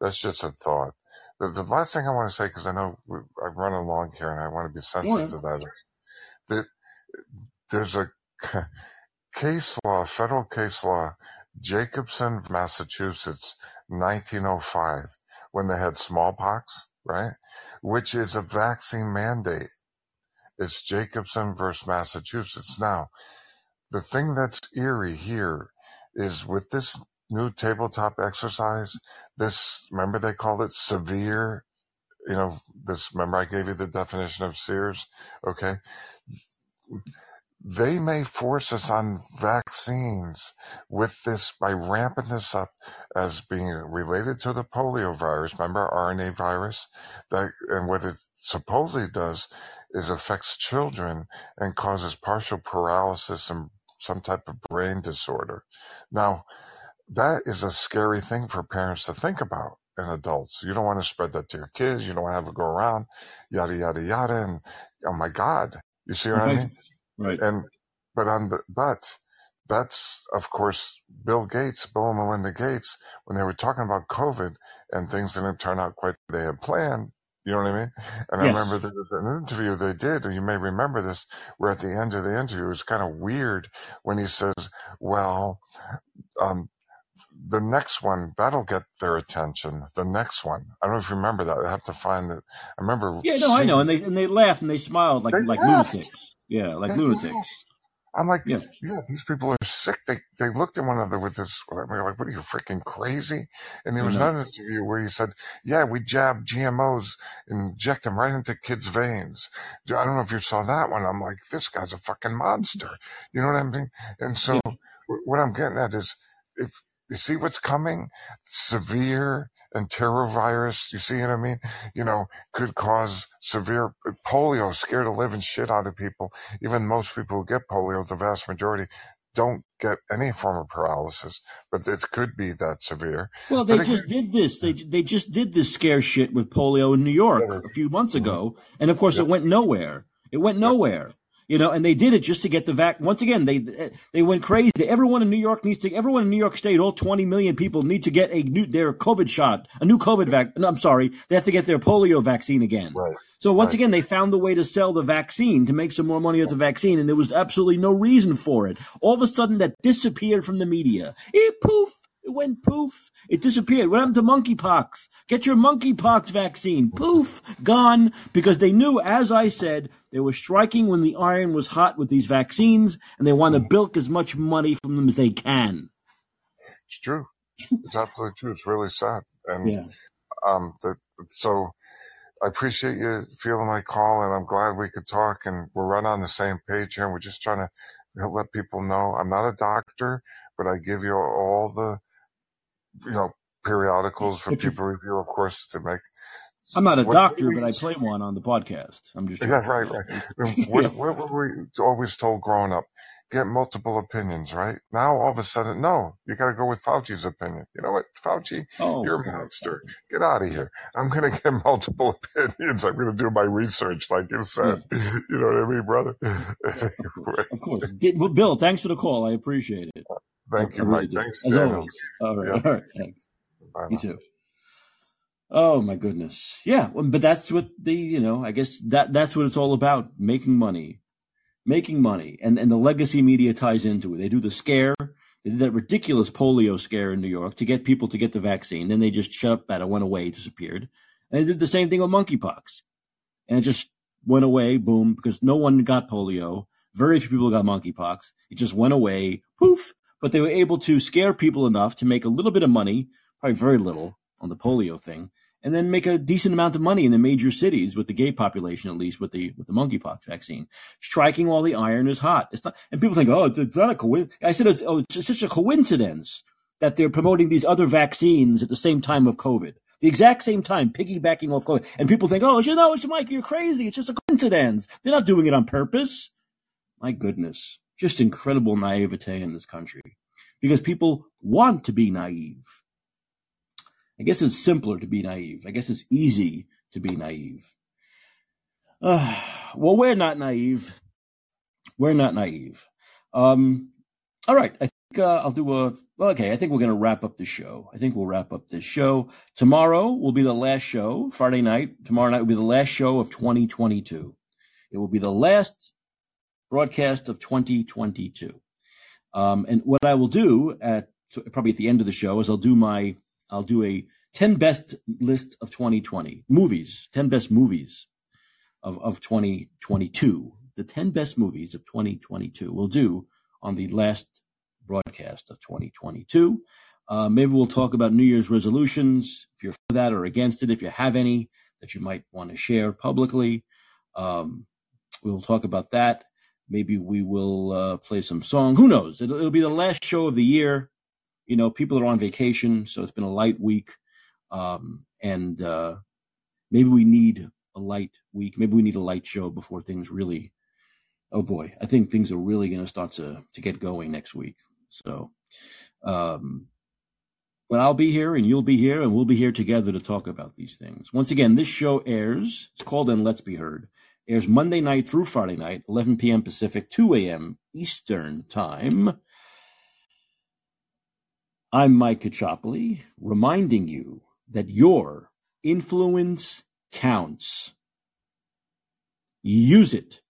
that's just a thought. The, the last thing I want to say, because I know I've run along here and I want to be sensitive to that, that there's a *laughs* case law, federal case law, Jacobson, Massachusetts, 1905, when they had smallpox, right? Which is a vaccine mandate. It's Jacobson versus Massachusetts. Now, the thing that's eerie here is with this new tabletop exercise, this, remember they called it severe, you know, this, remember I gave you the definition of SEERS? Okay. They may force us on vaccines with this by ramping this up as being related to the polio virus. Remember RNA virus? That, and what it supposedly does is affects children and causes partial paralysis and some type of brain disorder. Now, that is a scary thing for parents to think about and adults. You don't want to spread that to your kids. You don't want to have it go around, yada, yada, yada. And oh my God, You see what I mean? Right. And but on the but that's of course Bill Gates, Bill and Melinda Gates, when they were talking about COVID and things didn't turn out quite the they had planned. You know what I mean? And I remember there was an interview they did, and you may remember this, where at the end of the interview, it was kind of weird when he says, Well, um, the next one, that'll get their attention. The next one. I don't know if you remember that. I have to find the. I remember. Yeah, no, I know. And they and they laughed and they smiled like They like laughed. lunatics. Yeah, like lunatics. I'm like, Yeah. yeah. these people are sick. They they looked at one another with this. Uh, they're like, what are you freaking crazy? And there I was know. another interview where he said, yeah, we jab GMOs and inject them right into kids' veins. I don't know if you saw that one. I'm like, this guy's a fucking monster. You know what I mean? And so Yeah. what I'm getting at is, if you see what's coming, severe enterovirus, you see what I mean? You know, could cause severe polio, scare the living shit out of people. Even most people who get polio, the vast majority, don't get any form of paralysis, but it could be that severe. Well, they just did this. They they just did this scare shit with polio in New York a few months mhm, ago, and of course yeah, it went nowhere. It went nowhere. You know, and they did it just to get the vac. Once again, they they went crazy. Everyone in New York needs to. Everyone in New York State, all 20 million people, need to get a new their COVID shot, a new COVID vac. No, I'm sorry, they have to get their polio vaccine again. right, So once right. again, they found a way to sell the vaccine to make some more money with the vaccine, and there was absolutely no reason for it. All of a sudden, that disappeared from the media. It poof. It went poof. It disappeared. What happened to monkeypox? Get your monkeypox vaccine. Poof, gone. Because they knew, as I said, they were striking when the iron was hot with these vaccines, and they want to bilk as much money from them as they can. It's true. It's absolutely true. It's really sad. And Yeah. um, the, so I appreciate you feeling my call, and I'm glad we could talk. And we're right on the same page here. And we're just trying to let people know I'm not a doctor, but I give you all the you know periodicals for people review, of course, to make I'm not a what doctor, we but I play one on the podcast. I'm just *laughs* yeah right right. *laughs* What what were we always told growing up? Get multiple opinions, right? Now all of a sudden, no, you got to go with Fauci's opinion. You know what, Fauci, Oh you're a monster. Get out of here. I'm going *laughs* to get multiple opinions. I'm going to do my research, like you Yeah. said. You know what I mean, brother? Of course. Of course. Did, well, Bill, thanks for the call. I appreciate it. Thank I you, really Mike. do. Thanks, As Daniel. always. All right. Yep. All right. Thanks. Bye You now. too. Oh my goodness. Yeah. well, But that's what the, you know, I guess that that's what it's all about. Making money. Making money. And and the legacy media ties into it. They do the scare. They did that ridiculous polio scare in New York to get people to get the vaccine. Then they just shut up that it went away, disappeared. And they did the same thing with monkeypox. And it just went away, boom, because no one got polio. Very few people got monkeypox. It just went away, poof. But they were able to scare people enough to make a little bit of money, probably very little on the polio thing, and then make a decent amount of money in the major cities with the gay population, at least with the with the monkeypox vaccine, striking while the iron is hot. It's not, and people think, oh, it's not a coincidence. I said, oh, it's such a coincidence that they're promoting these other vaccines at the same time of COVID. The exact same time, piggybacking off COVID. And people think, oh, you know, it's Mike, you're crazy. It's just a coincidence. They're not doing it on purpose. My goodness. Just incredible naivete in this country. Because people want to be naive. I guess it's simpler to be naive. I guess it's easy to be naive. Uh, *sighs* well, we're not naive. We're not naive. Um, all right. I think uh, I'll do a. Well, Okay. I think we're going to wrap up the show. I think we'll wrap up this show. Tomorrow will be the last show. Friday night. Tomorrow night will be the last show of 2022. It will be the last broadcast of 2022. Um, and what I will do at probably at the end of the show is I'll do my I'll do a 10 best list of 2020 movies, 10 best movies of, of 2022. The 10 best movies of 2022 we'll do on the last broadcast of 2022. Uh, maybe we'll talk about New Year's resolutions, if you're for that or against it, if you have any that you might want to share publicly. Um, we'll talk about that. Maybe we will uh, play some song. Who knows? It'll, it'll be the last show of the year. You know, people are on vacation, so it's been a light week. Um, and uh, maybe we need a light week. Maybe we need a light show before things really. Oh boy, I think things are really going to start to to get going next week. So, um, but I'll be here and you'll be here and we'll be here together to talk about these things. Once again, this show airs. It's called "And Let's Be Heard." Airs Monday night through Friday night, 11 p.m. Pacific, 2 a.m. Eastern Time. I'm Mike Caccioppoli, reminding you that your influence counts. Use it